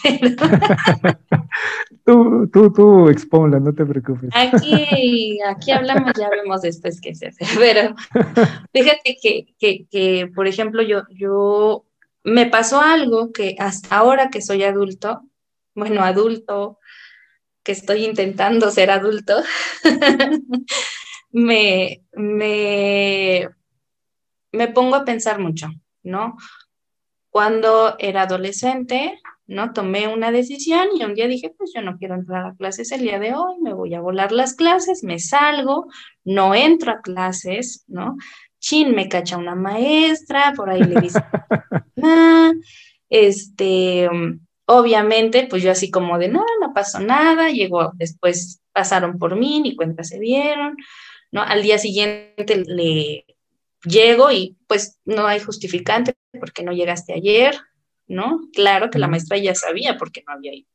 B: tú, tú, tú exponla, no te preocupes.
C: Aquí, aquí hablamos, ya vemos después qué se hace. Pero fíjate que, que, que, por ejemplo, yo, yo me pasó algo que hasta ahora que soy adulto, bueno, adulto, que estoy intentando ser adulto, me, me, me pongo a pensar mucho, ¿no? Cuando era adolescente, ¿no? Tomé una decisión y un día dije, pues yo no quiero entrar a clases el día de hoy, me voy a volar las clases, me salgo, no entro a clases, ¿no? Chin, me cacha una maestra, por ahí le dice, ah, este, obviamente, pues yo así como de, no, no pasó nada, llegó, después pasaron por mí, ni cuenta se dieron, ¿no? Al día siguiente le llego y pues no hay justificante porque no llegaste ayer, ¿no? Claro que la maestra ya sabía porque no había ido,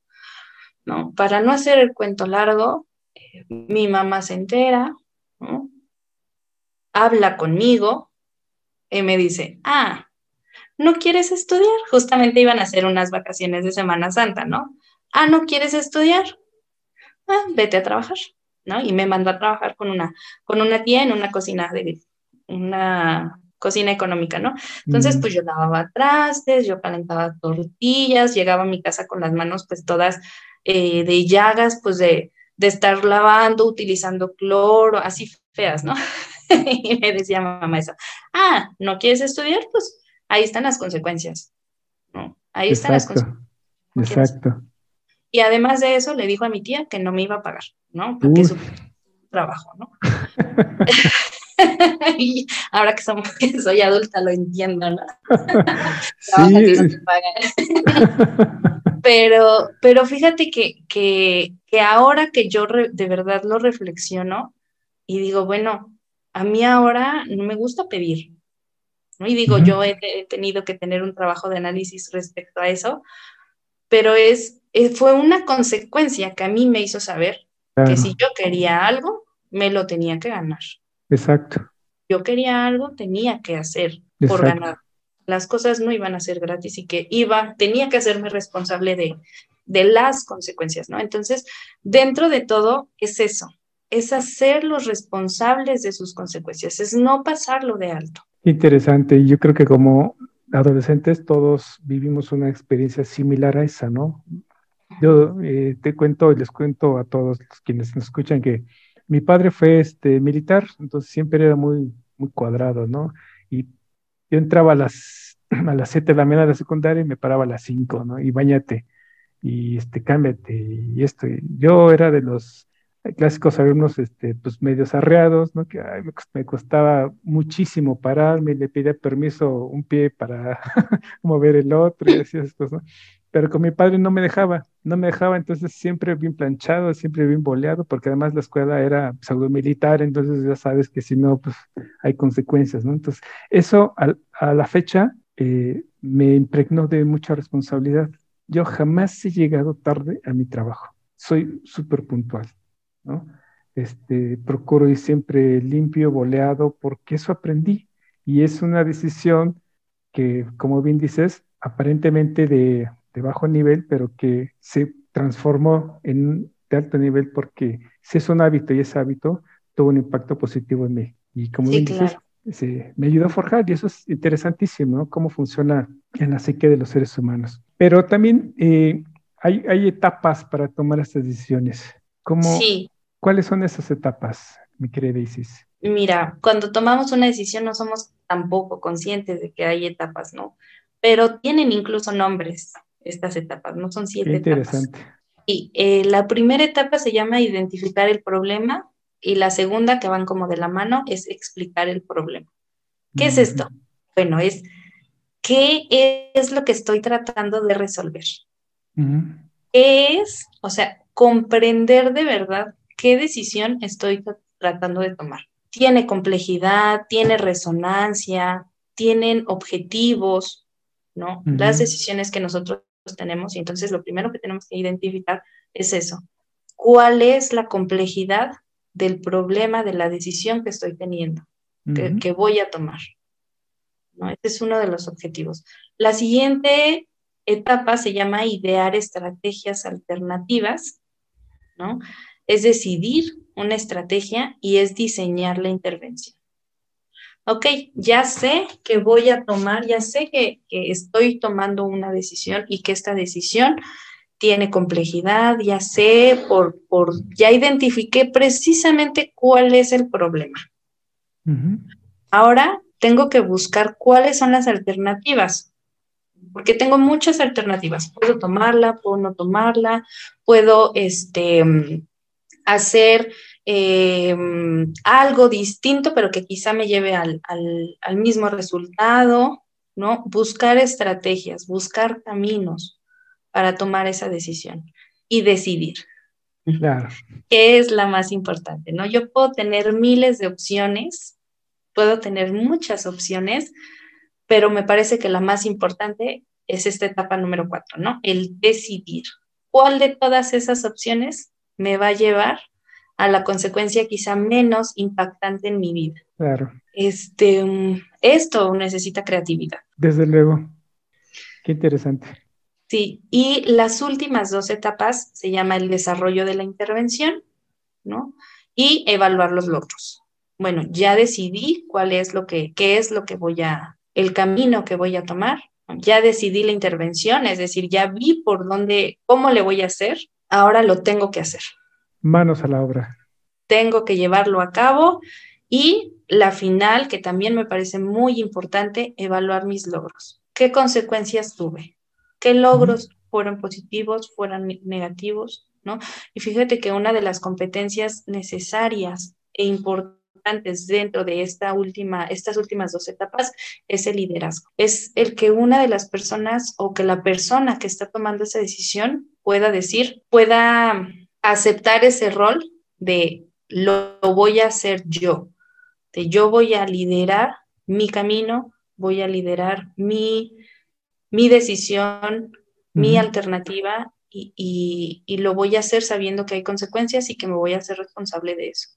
C: ¿no? Para no hacer el cuento largo, eh, mi mamá se entera, ¿no? Habla conmigo y me dice, ah, ¿no quieres estudiar? Justamente iban a hacer unas vacaciones de Semana Santa, ¿no? Ah, ¿no quieres estudiar? Ah, vete a trabajar, ¿no? Y me mandó a trabajar con una, con una tía en una cocina de una cocina económica, ¿no? Entonces, pues yo lavaba trastes, yo calentaba tortillas, llegaba a mi casa con las manos pues todas eh, de llagas, pues de, de estar lavando, utilizando cloro, así feas, ¿no? y me decía mamá eso, ah, ¿no quieres estudiar? Pues ahí están las consecuencias, ¿no? Ahí están las consecuencias.
B: Exacto.
C: Y además de eso, le dijo a mi tía que no me iba a pagar, ¿no? Porque es su trabajo, ¿no? y ahora que, somos, soy adulta lo entiendo, ¿no? sí. pero, pero fíjate que, que, que ahora que yo de verdad lo reflexiono y digo, bueno, a mí ahora no me gusta pedir. ¿no? Y digo, yo he, tenido que tener un trabajo de análisis respecto a eso, pero es, eh, fue una consecuencia que a mí me hizo saber que si yo quería algo, me lo tenía que ganar.
B: Exacto.
C: Yo quería algo, tenía que hacer por ganar. Las cosas no iban a ser gratis y que iba, tenía que hacerme responsable de, de las consecuencias, ¿no? Entonces, dentro de todo es eso, es hacerlos responsables de sus consecuencias, es no pasarlo de alto.
B: Interesante, y yo creo que como adolescentes todos vivimos una experiencia similar a esa, ¿no? Yo eh, te cuento y les cuento a todos quienes nos escuchan que mi padre fue este, militar, entonces siempre era muy, cuadrado, ¿no? Y yo entraba a las, a las 7 de la mañana de la secundaria y me paraba a las 5, ¿no? Y bañate, y este, cámbiate, y esto. yo era de los clásicos alumnos, este, pues medios arreados, ¿no? Que me, costaba muchísimo pararme, le pedía permiso un pie para mover el otro y así esas cosas, ¿no? Pero con mi padre no me dejaba, no me dejaba, entonces siempre bien planchado, siempre bien boleado, porque además la escuela era pseudo militar, entonces ya sabes que si no, pues hay consecuencias, ¿no? Entonces, eso a, la fecha eh, me impregnó de mucha responsabilidad. Yo jamás he llegado tarde a mi trabajo, soy súper puntual, ¿no? Este, procuro ir siempre limpio, boleado, porque eso aprendí y es una decisión que, como bien dices, aparentemente de de bajo nivel, pero que se transformó en de alto nivel porque si es un hábito y ese hábito tuvo un impacto positivo en mí. Y como dices, me ayudó a forjar y eso es interesantísimo, ¿no? Cómo funciona en la psique de los seres humanos. Pero también eh, hay, hay, etapas para tomar estas decisiones. ¿Cómo, ¿Cuáles son esas etapas, mi querida Isis?
C: Mira, cuando tomamos una decisión no somos tampoco conscientes de que hay etapas, ¿no? Pero tienen incluso nombres estas etapas, no son siete interesante. Y eh, la primera etapa se llama identificar el problema y la segunda, que van como de la mano, es explicar el problema. ¿Qué es esto? Bueno, es qué es lo que estoy tratando de resolver. ¿Qué es? O sea, comprender de verdad qué decisión estoy tratando de tomar. Tiene complejidad, tiene resonancia, tienen objetivos, ¿no? Las decisiones que nosotros tenemos y entonces lo primero que tenemos que identificar es eso. ¿Cuál es la complejidad del problema, de la decisión que estoy teniendo, que, voy a tomar? ¿no? Este es uno de los objetivos. La siguiente etapa se llama idear estrategias alternativas, ¿no? Es decidir una estrategia y es diseñar la intervención ok, ya sé que voy a tomar, ya sé que, estoy tomando una decisión y que esta decisión tiene complejidad, ya sé, por, por, ya identifiqué precisamente cuál es el problema. Ahora tengo que buscar cuáles son las alternativas, porque tengo muchas alternativas. Puedo tomarla, puedo no tomarla, puedo este, hacer Em, algo distinto, pero que quizá me lleve al, mismo resultado, ¿no? Buscar estrategias, buscar caminos para tomar esa decisión y decidir. Claro. ¿Qué es la más importante? ¿no? Yo puedo tener miles de opciones, puedo tener muchas opciones, pero me parece que la más importante es esta etapa número cuatro, ¿no? El decidir. ¿Cuál de todas esas opciones me va a llevar a la consecuencia quizá menos impactante en mi vida?
B: Claro.
C: Este, esto necesita creatividad.
B: Desde luego. Qué interesante.
C: Sí, y las últimas dos etapas se llama el desarrollo de la intervención, ¿no? Y evaluar los logros. Bueno, ya decidí cuál es lo que, qué es lo que voy a, el camino que voy a tomar. Ya decidí la intervención, es decir, ya vi por dónde, cómo le voy a hacer, ahora lo tengo que hacer.
B: Manos a la obra.
C: Tengo que llevarlo a cabo y la final, que también me parece muy importante, evaluar mis logros. ¿Qué consecuencias tuve? ¿Qué logros fueron positivos, fueron negativos? ¿no? Y fíjate que una de las competencias necesarias e importantes dentro de esta última, estas últimas dos etapas es el liderazgo. Es el que una de las personas o que la persona que está tomando esa decisión pueda decir, pueda aceptar ese rol de lo voy a hacer yo, de yo voy a liderar mi camino, voy a liderar mi, mi decisión, mi alternativa y, y, lo voy a hacer sabiendo que hay consecuencias y que me voy a hacer responsable de eso.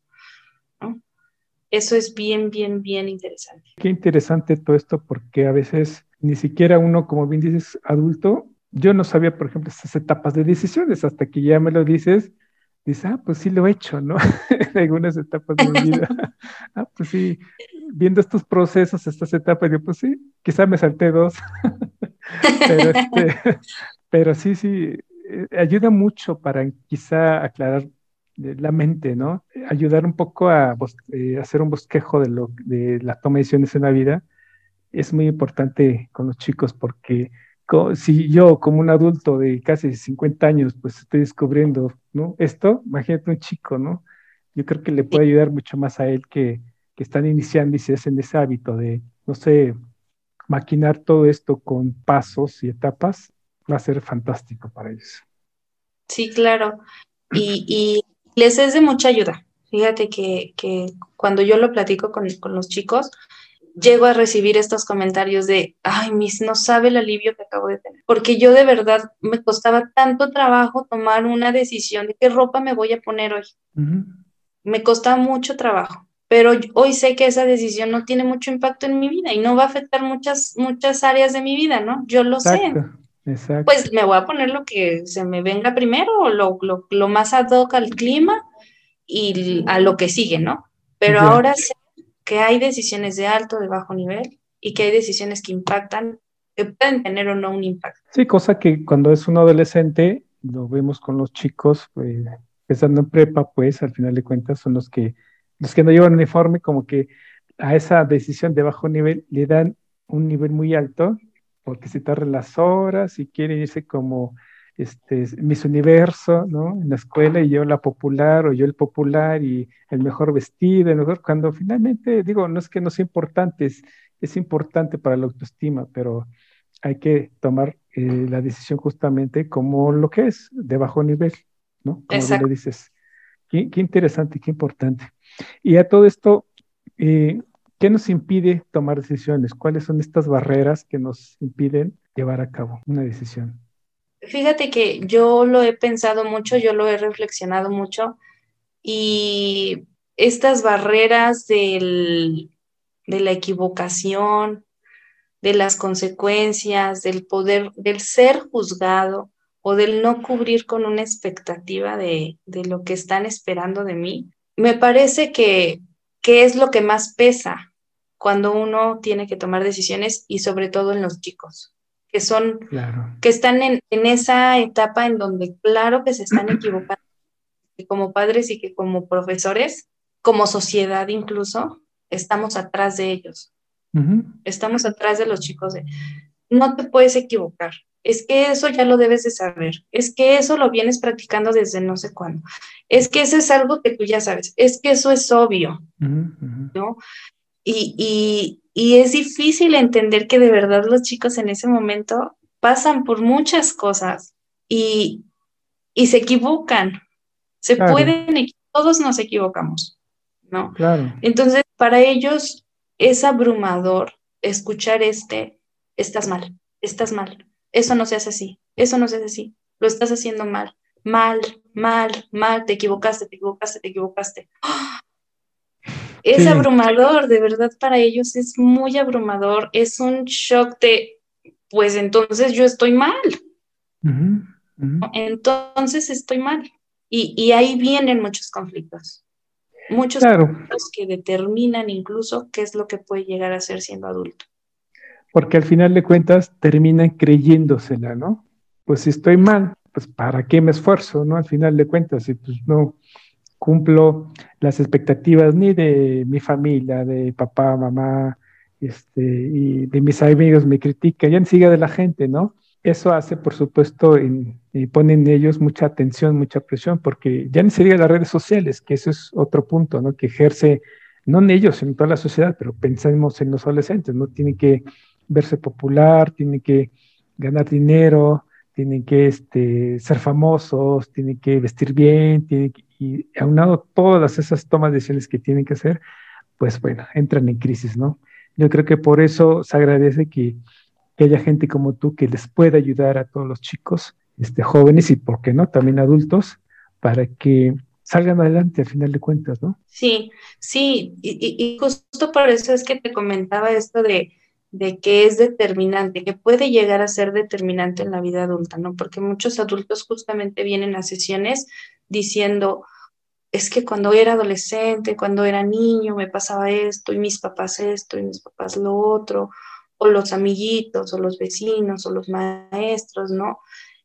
C: Eso es bien, bien, bien interesante.
B: Qué interesante todo esto porque a veces ni siquiera uno, como bien dices, adulto, yo no sabía, por ejemplo, estas etapas de decisiones hasta que ya me lo dices dices, ah, pues sí lo he hecho, ¿no? en algunas etapas de mi vida. ah, pues sí, viendo estos procesos, estas etapas, yo, pues sí, quizá me salté dos, pero, este, pero sí, sí, eh, ayuda mucho para quizá aclarar eh, la mente, ¿no? Ayudar un poco a eh, hacer un bosquejo de, lo, de la toma de decisiones en la vida es muy importante con los chicos porque si yo como un adulto de casi 50 años, pues estoy descubriendo, ¿no? Esto, imagínate un chico, ¿no? Yo creo que le puede ayudar mucho más a él que, que están iniciando y se hacen ese hábito de, no sé, maquinar todo esto con pasos y etapas, va a ser fantástico para ellos.
C: Sí, claro. Y, y les es de mucha ayuda. Fíjate que, que cuando yo lo platico con, con los chicos, llego a recibir estos comentarios de, ay, Miss, no sabe el alivio que acabo de tener, porque yo de verdad me costaba tanto trabajo tomar una decisión de qué ropa me voy a poner hoy. Me costaba mucho trabajo, pero hoy sé que esa decisión no tiene mucho impacto en mi vida y no va a afectar muchas, muchas áreas de mi vida, ¿no? Yo lo sé. Exacto. Pues me voy a poner lo que se me venga primero, lo, lo, lo más ad hoc al clima y a lo que sigue, ¿no? Pero ahora sé que hay decisiones de alto, de bajo nivel y que hay decisiones que impactan, que pueden tener o no un impacto.
B: Sí, cosa que cuando es un adolescente, lo vemos con los chicos, pues, empezando en prepa, pues al final de cuentas son los que, los que no llevan uniforme, como que a esa decisión de bajo nivel le dan un nivel muy alto, porque se tardan las horas y quieren irse como este, Miss Universo, ¿no? En la escuela y yo la popular o yo el popular y el mejor vestido, el mejor, cuando finalmente, digo, no es que no sea importante, es, importante para la autoestima, pero hay que tomar eh, la decisión justamente como lo que es, de bajo nivel, ¿no? Como le dices. Qué, interesante, qué importante. Y a todo esto, eh, ¿qué nos impide tomar decisiones? ¿Cuáles son estas barreras que nos impiden llevar a cabo una decisión?
C: Fíjate que yo lo he pensado mucho, yo lo he reflexionado mucho y estas barreras del, de la equivocación, de las consecuencias, del poder, del ser juzgado o del no cubrir con una expectativa de, de lo que están esperando de mí, me parece que, que es lo que más pesa cuando uno tiene que tomar decisiones y sobre todo en los chicos que son, que están en, esa etapa en donde claro que se están equivocando, como padres y que como profesores, como sociedad incluso, estamos atrás de ellos. Estamos atrás de los chicos de, no te puedes equivocar, es que eso ya lo debes de saber, es que eso lo vienes practicando desde no sé cuándo, es que eso es algo que tú ya sabes, es que eso es obvio, ¿no? Y, es difícil entender que de verdad los chicos en ese momento pasan por muchas cosas y, se equivocan. Se pueden, todos nos equivocamos, ¿no?
B: Claro.
C: Entonces, para ellos es abrumador escuchar este, estás mal, estás mal, eso no se hace así, eso no se hace así, lo estás haciendo mal, mal, mal, mal, te equivocaste, te equivocaste, te equivocaste. Es abrumador, de verdad para ellos es muy abrumador, es un shock de, pues entonces yo estoy mal. Entonces estoy mal. Y, y, ahí vienen muchos conflictos. Muchos conflictos que determinan incluso qué es lo que puede llegar a ser siendo adulto.
B: Porque al final de cuentas terminan creyéndosela, ¿no? Pues si estoy mal, pues ¿para qué me esfuerzo, no? Al final de cuentas, si pues no cumplo las expectativas ni de mi familia, de papá, mamá, este, y de mis amigos me critican, ya ni siquiera de la gente, ¿no? Eso hace, por supuesto, y pone en ellos mucha atención, mucha presión, porque ya ni diga las redes sociales, que eso es otro punto, ¿no? Que ejerce, no en ellos, en toda la sociedad, pero pensemos en los adolescentes, ¿no? Tienen que verse popular, tienen que ganar dinero, tienen que este, ser famosos, tienen que vestir bien, tienen que, y aunado todas esas tomas de decisiones que tienen que hacer, pues bueno, entran en crisis, ¿no? Yo creo que por eso se agradece que, haya gente como tú que les pueda ayudar a todos los chicos, este, jóvenes y, ¿por qué no?, también adultos, para que salgan adelante al final de cuentas, ¿no?
C: Sí, sí, y, y justo por eso es que te comentaba esto de, de que es determinante, que puede llegar a ser determinante en la vida adulta, ¿no? Porque muchos adultos justamente vienen a sesiones diciendo, es que cuando era adolescente, cuando era niño, me pasaba esto, y mis papás esto, y mis papás lo otro, o los amiguitos, o los vecinos, o los maestros, ¿no?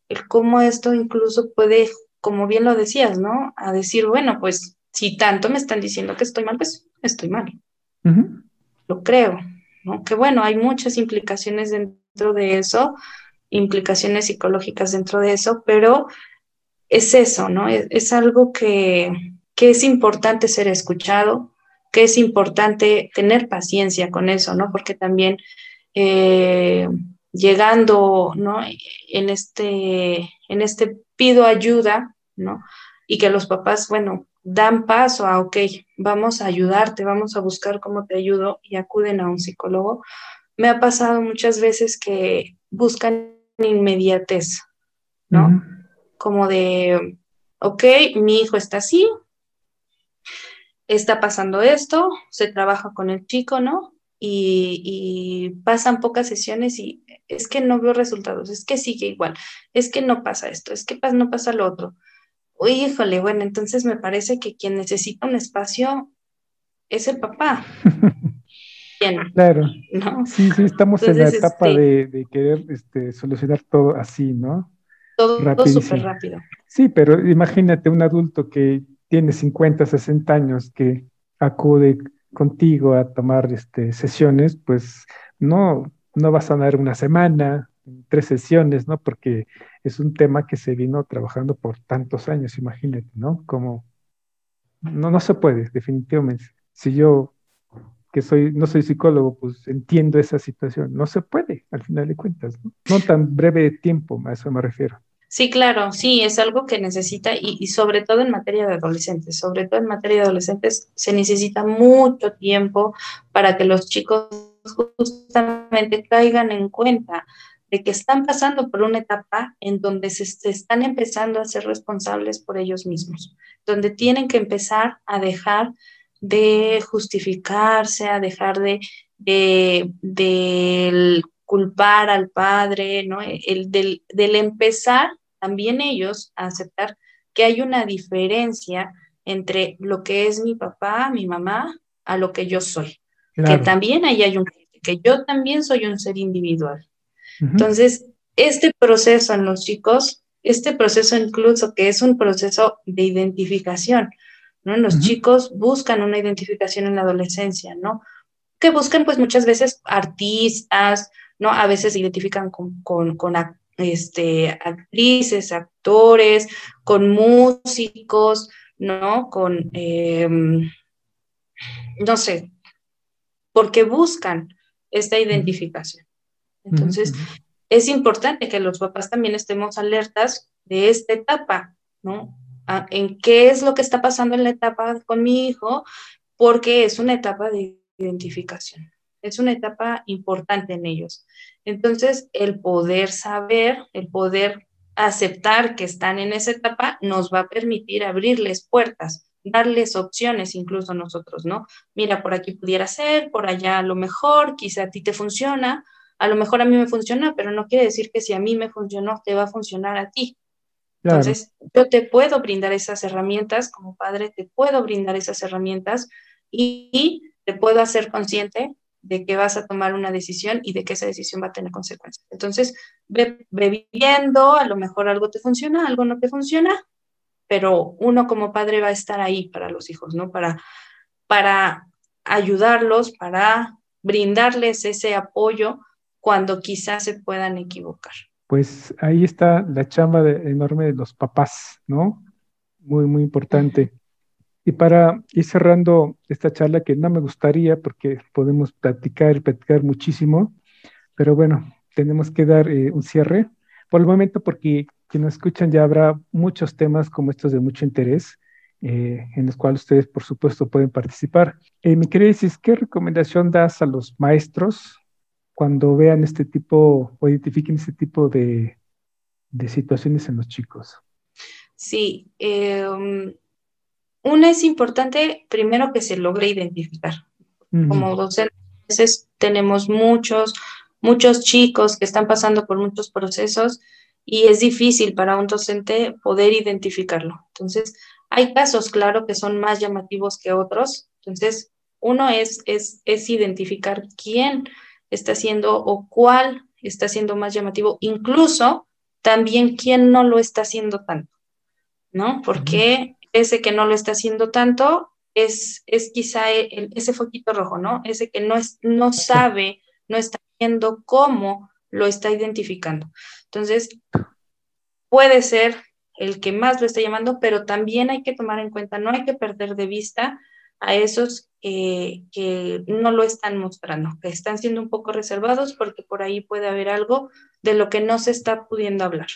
C: El cómo esto incluso puede, como bien lo decías, ¿no? A decir, bueno, pues si tanto me están diciendo que estoy mal, pues estoy mal. Lo creo, que bueno, hay muchas implicaciones dentro de eso, implicaciones psicológicas dentro de eso, pero es eso, ¿no? Es, algo que, es importante ser escuchado, que es importante tener paciencia con eso, ¿no? Porque también eh, llegando, ¿no? En este, en este pido ayuda, ¿no? Y que los papás, bueno, dan paso a, ok, vamos a ayudarte, vamos a buscar cómo te ayudo y acuden a un psicólogo. Me ha pasado muchas veces que buscan inmediatez, ¿no? Como de, ok, mi hijo está así, está pasando esto, se trabaja con el chico, ¿no? Y, y, pasan pocas sesiones y es que no veo resultados, es que sigue igual, es que no pasa esto, es que no pasa lo otro híjole, bueno, entonces me parece que quien necesita un espacio es el papá.
B: claro. Sí, sí, estamos en la etapa este de, querer este, solucionar todo así, ¿no?
C: Todo súper rápido.
B: Sí, pero imagínate un adulto que tiene 50, 60 años que acude contigo a tomar este, sesiones, pues no, no vas a dar una semana, tres sesiones, ¿no? Porque es un tema que se vino trabajando por tantos años, imagínate, ¿no? Como no, no se puede, definitivamente. Si yo, que soy, no soy psicólogo, pues entiendo esa situación. No se puede, al final de cuentas, ¿no? Tan breve tiempo, a eso me refiero.
C: Sí, claro, sí, es algo que necesita y, sobre todo en materia de adolescentes, sobre todo en materia de adolescentes se necesita mucho tiempo para que los chicos justamente caigan en cuenta de que están pasando por una etapa en donde se, están empezando a ser responsables por ellos mismos, donde tienen que empezar a dejar de justificarse, a dejar de, de, culpar al padre, ¿no? El, del, empezar también ellos a aceptar que hay una diferencia entre lo que es mi papá, mi mamá, a lo que yo soy. Que también ahí hay un, que yo también soy un ser individual. Entonces, este proceso en los chicos, este proceso incluso que es un proceso de identificación, ¿no? Los chicos buscan una identificación en la adolescencia, ¿no? Que buscan pues muchas veces artistas, ¿no? A veces se identifican con, con, este, actrices, actores, con músicos, ¿no? Con, em, no sé, porque buscan esta identificación. Entonces, es importante que los papás también estemos alertas de esta etapa, ¿no? En qué es lo que está pasando en la etapa con mi hijo, porque es una etapa de identificación. es una etapa importante en ellos. Entonces, el poder saber, el poder aceptar que están en esa etapa nos va a permitir abrirles puertas, darles opciones incluso nosotros, ¿no? Mira, por aquí pudiera ser, por allá a lo mejor, quizá a ti te funciona, a lo mejor a mí me funciona, pero no quiere decir que si a mí me funcionó, te va a funcionar a ti. Entonces, yo te puedo brindar esas herramientas, como padre, te puedo brindar esas herramientas y, te puedo hacer consciente de que vas a tomar una decisión y de que esa decisión va a tener consecuencias. Entonces, ve, viviendo, a lo mejor algo te funciona, algo no te funciona, pero uno como padre va a estar ahí para los hijos, ¿no? Para, para ayudarlos, para brindarles ese apoyo cuando quizás se puedan equivocar
B: pues ahí está la chamba enorme de los papás, ¿no? Muy, muy importante. Y para ir cerrando esta charla, que no me gustaría porque podemos platicar y platicar muchísimo, pero bueno, tenemos que dar eh, un cierre por el momento porque quienes escuchan ya habrá muchos temas como estos de mucho interés. Eh, en los cuales ustedes, por supuesto, pueden participar. Eh, mi querida ¿qué recomendación das a los maestros cuando vean este tipo o identifiquen este tipo de, situaciones en los chicos?
C: Sí, em, una es importante primero que se logre identificar. Como docentes tenemos muchos, muchos chicos que están pasando por muchos procesos y es difícil para un docente poder identificarlo. Entonces, hay casos, claro, que son más llamativos que otros. Entonces, uno es, es, es identificar quién está haciendo o cuál está siendo más llamativo, incluso también quién no lo está haciendo tanto, ¿no? Porque ese que no lo está haciendo tanto es, es quizá ese foquito rojo, ¿no? Ese que no, es, no sabe, no está viendo cómo lo está identificando. Entonces, puede ser el que más lo está llamando, pero también hay que tomar en cuenta, no hay que perder de vista a esos que no lo están mostrando, que están siendo un poco reservados porque por ahí puede haber algo de lo que no se está pudiendo hablar.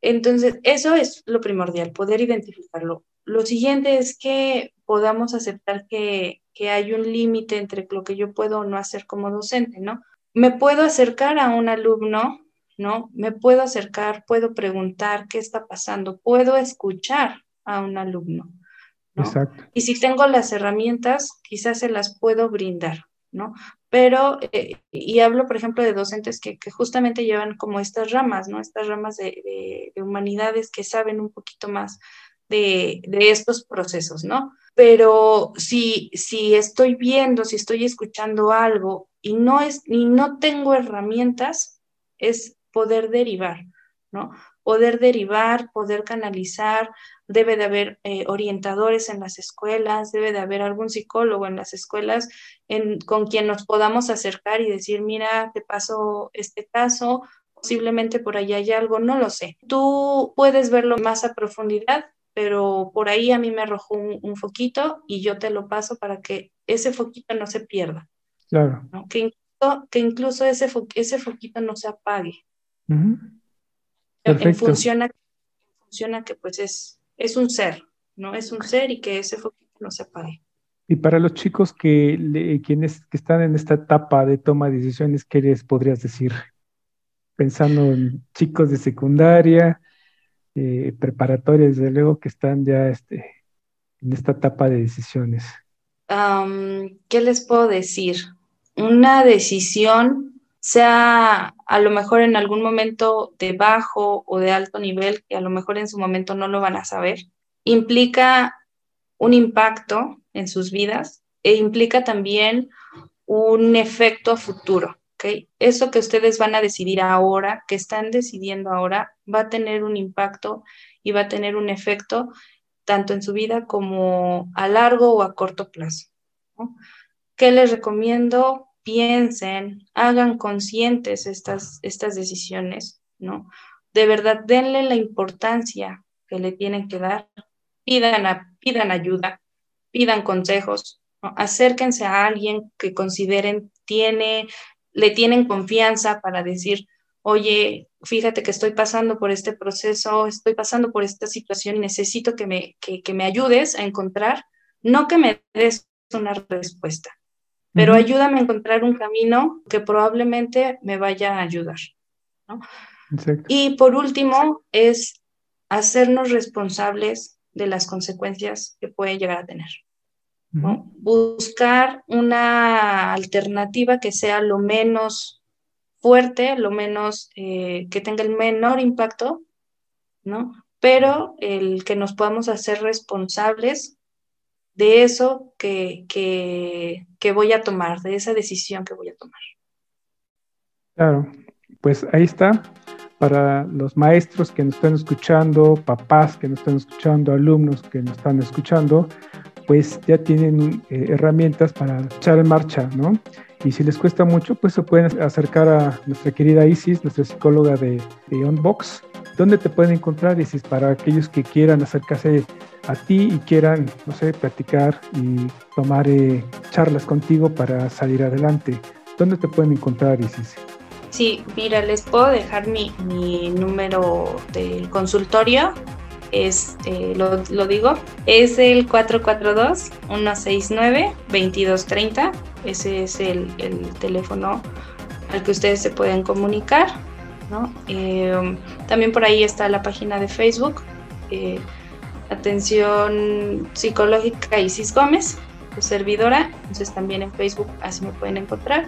C: Entonces, eso es lo primordial, poder identificarlo. Lo siguiente es que podamos aceptar que, que hay un límite entre lo que yo puedo o no hacer como docente, ¿no? Me puedo acercar a un alumno, ¿no? Me puedo acercar, puedo preguntar qué está pasando, puedo escuchar a un alumno y si tengo las herramientas, quizás se las puedo brindar, ¿no? Pero, eh, y hablo, por ejemplo, de docentes que, justamente llevan como estas ramas, ¿no? Estas ramas de, humanidades que saben un poquito más de, estos procesos, ¿no? Pero si, si estoy viendo, si estoy escuchando algo y no, es, y no tengo herramientas, es poder derivar, ¿no? Poder derivar, poder canalizar, debe de haber eh, orientadores en las escuelas, debe de haber algún psicólogo en las escuelas con quien nos podamos acercar y decir, mira, te paso este caso, posiblemente por allá hay algo, no lo sé. Tú puedes verlo más a profundidad, pero por ahí a mí me arrojó un, foquito y yo te lo paso para que ese foquito no se pierda.
B: Claro.
C: Que, incluso, que incluso ese, ese foquito no se apague. En función funciona que pues es es un ser, ¿no? Es un ser y que ese foquito no se apague.
B: Y para los chicos que, quienes que están en esta etapa de toma de decisiones, ¿qué les podrías decir? Pensando en chicos de secundaria, eh, preparatorias, desde luego, que están ya este, en esta etapa de decisiones.
C: ¿Qué les puedo decir? Una decisión, sea a lo mejor en algún momento de bajo o de alto nivel, que a lo mejor en su momento no lo van a saber, implica un impacto en sus vidas e implica también un efecto futuro. ¿okay? Eso que ustedes van a decidir ahora, que están decidiendo ahora, va a tener un impacto y va a tener un efecto tanto en su vida como a largo o a corto plazo. ¿Qué les recomiendo? Piensen, hagan conscientes estas, estas decisiones, ¿no? De verdad, denle la importancia que le tienen que dar, pidan, pidan ayuda, pidan consejos, acérquense a alguien que consideren tiene, le tienen confianza para decir, oye, fíjate que estoy pasando por este proceso, estoy pasando por esta situación y necesito que me, que me ayudes a encontrar, no que me des una respuesta, pero ayúdame a encontrar un camino que probablemente me vaya a ayudar. Y por último, es hacernos responsables de las consecuencias que puede llegar a tener. Buscar una alternativa que sea lo menos fuerte, lo menos, eh, que tenga el menor impacto, ¿no? Pero el que nos podamos hacer responsables de eso que, que, voy a tomar, de esa decisión que voy a tomar.
B: Claro, pues ahí está. Para los maestros que nos están escuchando, papás que nos están escuchando, alumnos que nos están escuchando, pues ya tienen eh, herramientas para echar en marcha, ¿no? Y si les cuesta mucho, pues se pueden acercar a nuestra querida Isis, nuestra psicóloga de, de Unbox. ¿Dónde te pueden encontrar, Isis, para aquellos que quieran acercarse a ti y quieran, no sé, platicar y tomar eh, charlas contigo para salir adelante? ¿Dónde te pueden encontrar, Isis?
C: Sí, mira, les puedo dejar mi, mi número del consultorio es, eh, lo, lo, digo, es el 442-169-2230. Ese es el, el, teléfono al que ustedes se pueden comunicar. Eh, también por ahí está la página de Facebook, eh, Atención Psicológica Isis Gómez, su servidora. Entonces también en Facebook así me pueden encontrar.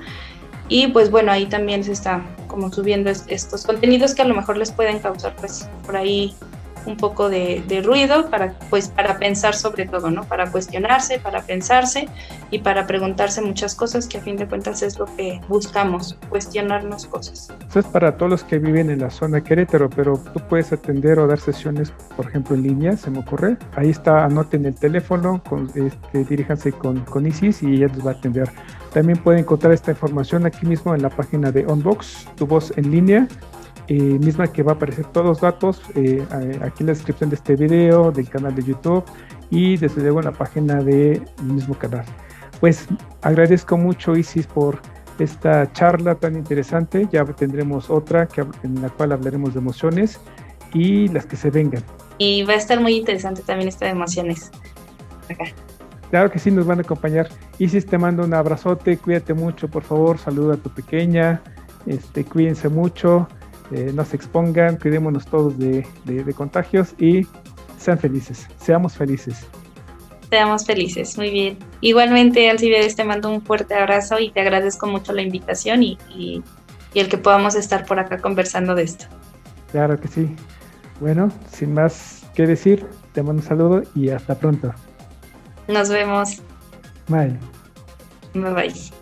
C: Y pues bueno, ahí también se está como subiendo estos contenidos que a lo mejor les pueden causar pues por ahí un poco de, ruido para, pues, para pensar sobre todo, ¿no? Para cuestionarse, para pensarse y para preguntarse muchas cosas que a fin de cuentas es lo que buscamos, cuestionarnos cosas.
B: Eso es para todos los que viven en la zona de Querétaro, pero tú puedes atender o dar sesiones, por ejemplo, en línea, se me ocurre. Ahí está, anoten el teléfono, con, este, diríjanse con, con Isis y ella les va a atender. También pueden encontrar esta información aquí mismo en la página de Unbox, tu voz en línea. Eh, misma que va a aparecer todos los datos eh, aquí en la descripción de este video, del canal de YouTube y desde luego en la página del mismo canal. Pues agradezco mucho Isis por esta charla tan interesante. Ya tendremos otra que, en la cual hablaremos de emociones y las que se vengan.
C: Y va a estar muy interesante también esta de emociones. Acá.
B: Claro que sí, nos van a acompañar. Isis, te mando un abrazote, cuídate mucho, por favor, saluda a tu pequeña, este, cuídense mucho. Eh, no se expongan, cuidémonos todos de, contagios y sean felices, seamos felices.
C: Seamos felices, muy bien. Igualmente, Alcibiades, te mando un fuerte abrazo y te agradezco mucho la invitación y, y, el que podamos estar por acá conversando de esto.
B: Claro que sí. Bueno, sin más que decir, te mando un saludo y hasta pronto.
C: Nos vemos.
B: Bye.
C: Bye bye.